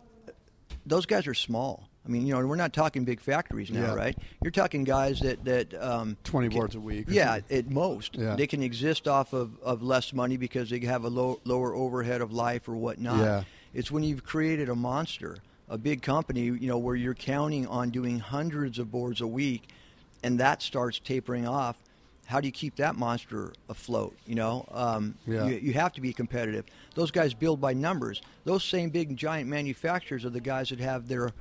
those guys are small. I mean, you know, we're not talking big factories now, Yeah. right? You're talking guys that that um, 20 can- boards a week Yeah, something. at most. Yeah. They can exist off of, of less money because they have a low, lower overhead of life or whatnot. Yeah. It's when you've created a monster, a big company, you know, where you're counting on doing hundreds of boards a week, and that starts tapering off. How do you keep that monster afloat? You know, um, Yeah. you, you have to be competitive. Those guys build by numbers. Those same big giant manufacturers are the guys that have their,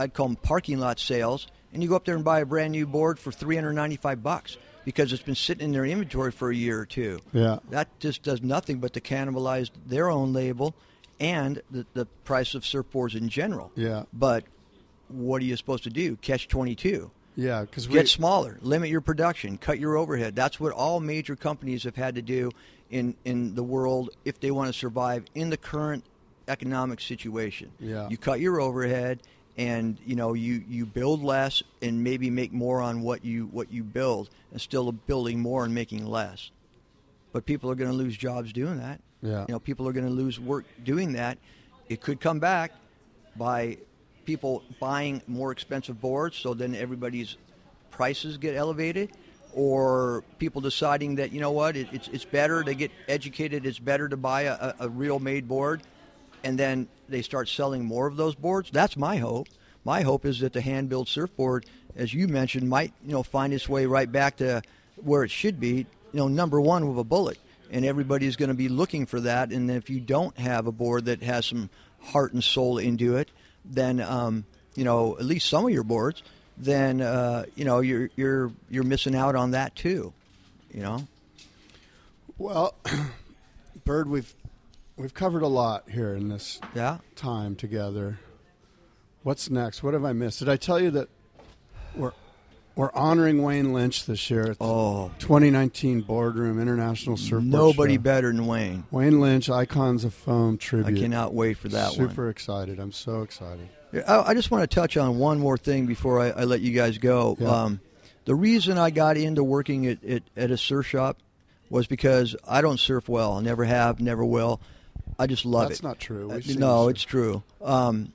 I'd call them parking lot sales. And you go up there and buy a brand new board for 395 bucks because it's been sitting in their inventory for a year or two. Yeah. That just does nothing but to cannibalize their own label and the, the price of surfboards in general. Yeah. But what are you supposed to do? Catch 22. Yeah, because we Get smaller, limit your production, cut your overhead. That's what all major companies have had to do in, in the world if they want to survive in the current economic situation. Yeah. You cut your overhead and you know you, you build less and maybe make more on what you what you build and still building more and making less. But people are going to lose jobs doing that. Yeah. You know, people are going to lose work doing that. It could come back by people buying more expensive boards, so then everybody's prices get elevated, or people deciding that you know what, it, it's it's better to get educated. It's better to buy a, a, a real made board, and then they start selling more of those boards. That's my hope. My hope is that the hand built surfboard, as you mentioned, might you know find its way right back to where it should be. You know, number one with a bullet, and everybody's going to be looking for that. And if you don't have a board that has some heart and soul into it, then um, you know at least some of your boards, then uh, you know you're you're you're missing out on that too. You know. Well, Bird, we've we've covered a lot here in this Yeah. time together. What's next? What have I missed? Did I tell you that we're we're honoring Wayne Lynch this year at the Oh. 2019 Boardroom International Surfboard Nobody Show. better than Wayne. Wayne Lynch, Icons of Foam tribute. I cannot wait for that one. Super excited. I'm so excited. I, I just want to touch on one more thing before I, I let you guys go. Yeah. Um, the reason I got into working at, at, at a surf shop was because I don't surf well. I never have, never will. I just love That's it. That's not true. We've Uh, seen no, it's true. Um,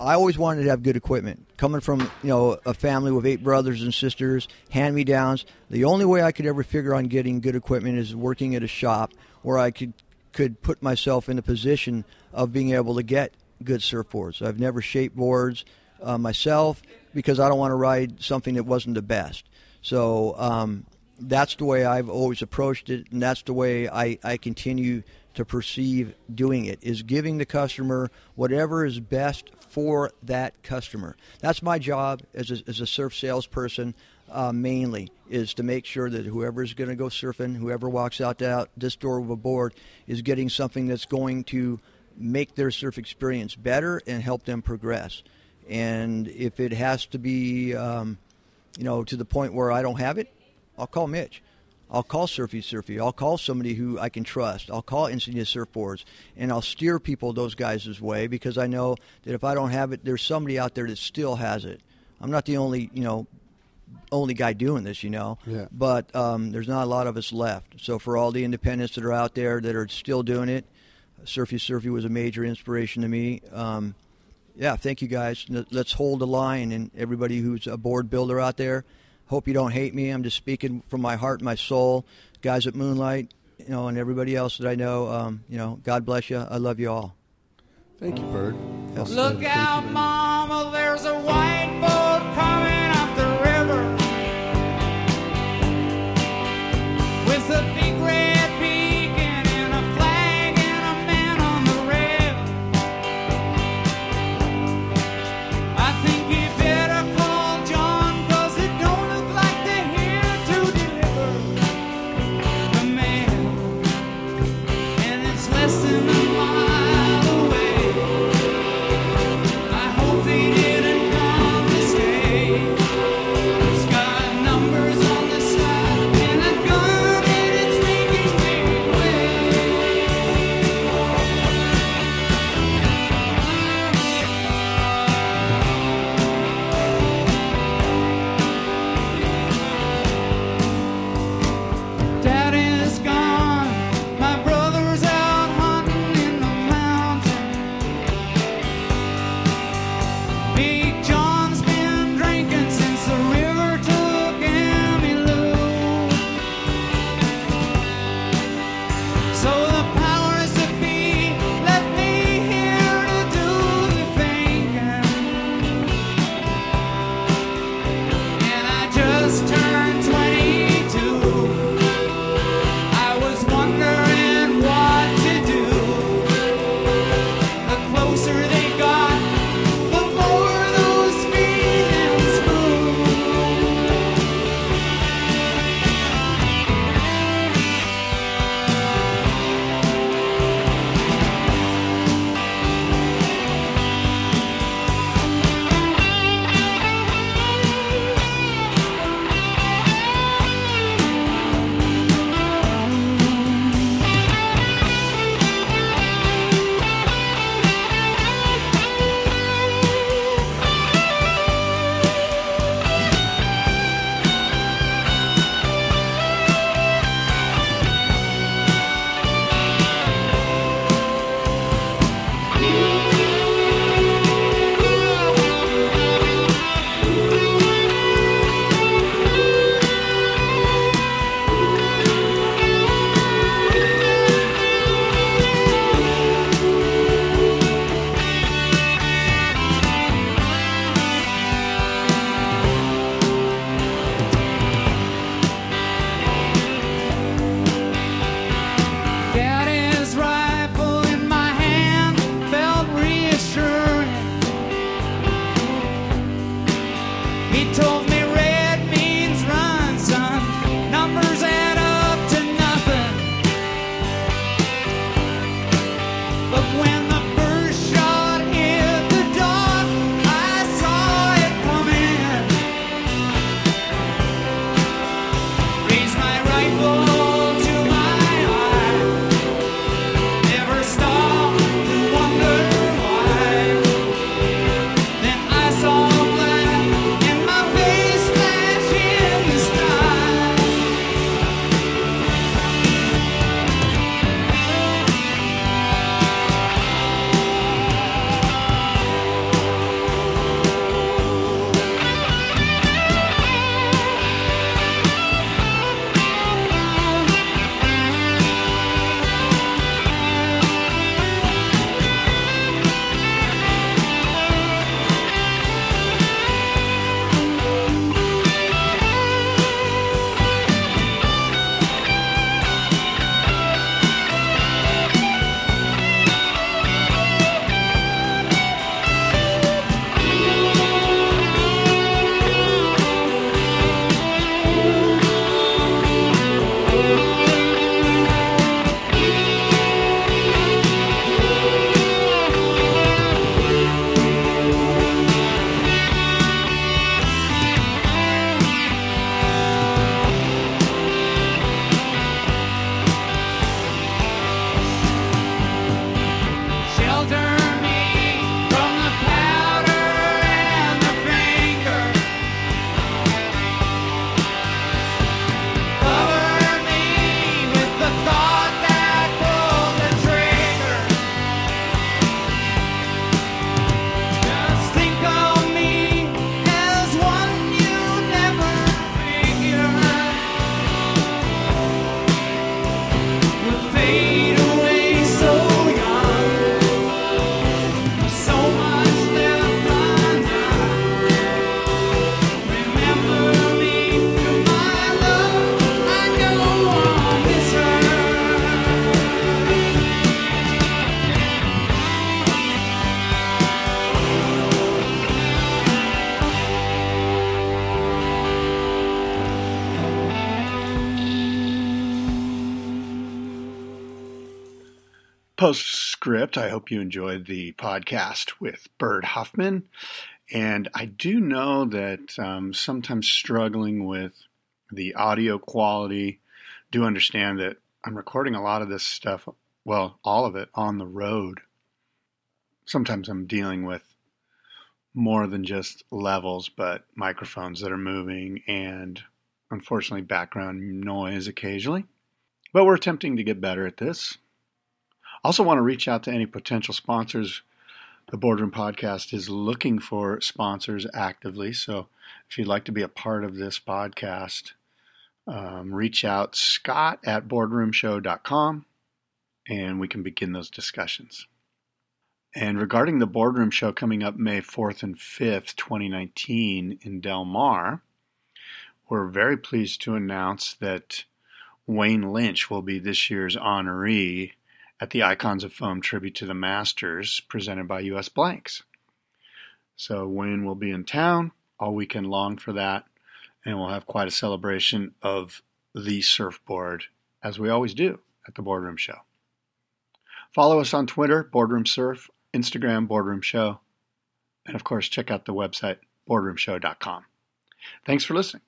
I always wanted to have good equipment. Coming from you know a family with eight brothers and sisters, hand me downs. The only way I could ever figure on getting good equipment is working at a shop where I could could put myself in a position of being able to get good surfboards. I've never shaped boards uh, myself because I don't want to ride something that wasn't the best. So um, that's the way I've always approached it, and that's the way I, I continue to perceive doing it is giving the customer whatever is best for that customer. That's my job as a, as a surf salesperson. Uh, mainly is to make sure that whoever's going to go surfing, whoever walks out, out this door with a board, is getting something that's going to make their surf experience better and help them progress. And if it has to be, um, you know, to the point where I don't have it, I'll call Mitch. I'll call Surfy Surfy. I'll call somebody who I can trust. I'll call Insignia Surfboards, and I'll steer people those guys' way because I know that if I don't have it, there's somebody out there that still has it. I'm not the only, you know, only guy doing this, you know. Yeah. But um, there's not a lot of us left. So for all the independents that are out there that are still doing it, Surfy Surfy was a major inspiration to me. Um, yeah, thank you guys. Let- Let's hold the line, and everybody who's a board builder out there, hope you don't hate me. I'm just speaking from my heart and my soul. Guys at Moonlight, you know, and everybody else that I know, um, you know, God bless you. I love you all. Thank you, Bird. Yes. Look out, Mama, there's a white boat Postscript I hope you enjoyed the podcast with Bird Huffman. And I do know that um, sometimes struggling with the audio quality, do understand that I'm recording a lot of this stuff, well, all of it on the road. Sometimes I'm dealing with more than just levels, but microphones that are moving and unfortunately background noise occasionally. But we're attempting to get better at this. Also, want to reach out to any potential sponsors. The Boardroom Podcast is looking for sponsors actively. So if you'd like to be a part of this podcast, um, reach out scott at boardroomshow.com and we can begin those discussions. And regarding the boardroom show coming up May 4th and 5th, 2019, in Del Mar, we're very pleased to announce that Wayne Lynch will be this year's honoree at the Icons of Foam Tribute to the Masters presented by US Blanks. So Wayne will be in town all weekend long for that, and we'll have quite a celebration of the surfboard, as we always do at the Boardroom Show. Follow us on Twitter, Boardroom Surf, Instagram, Boardroom Show, and of course, check out the website, boardroomshow.com. Thanks for listening.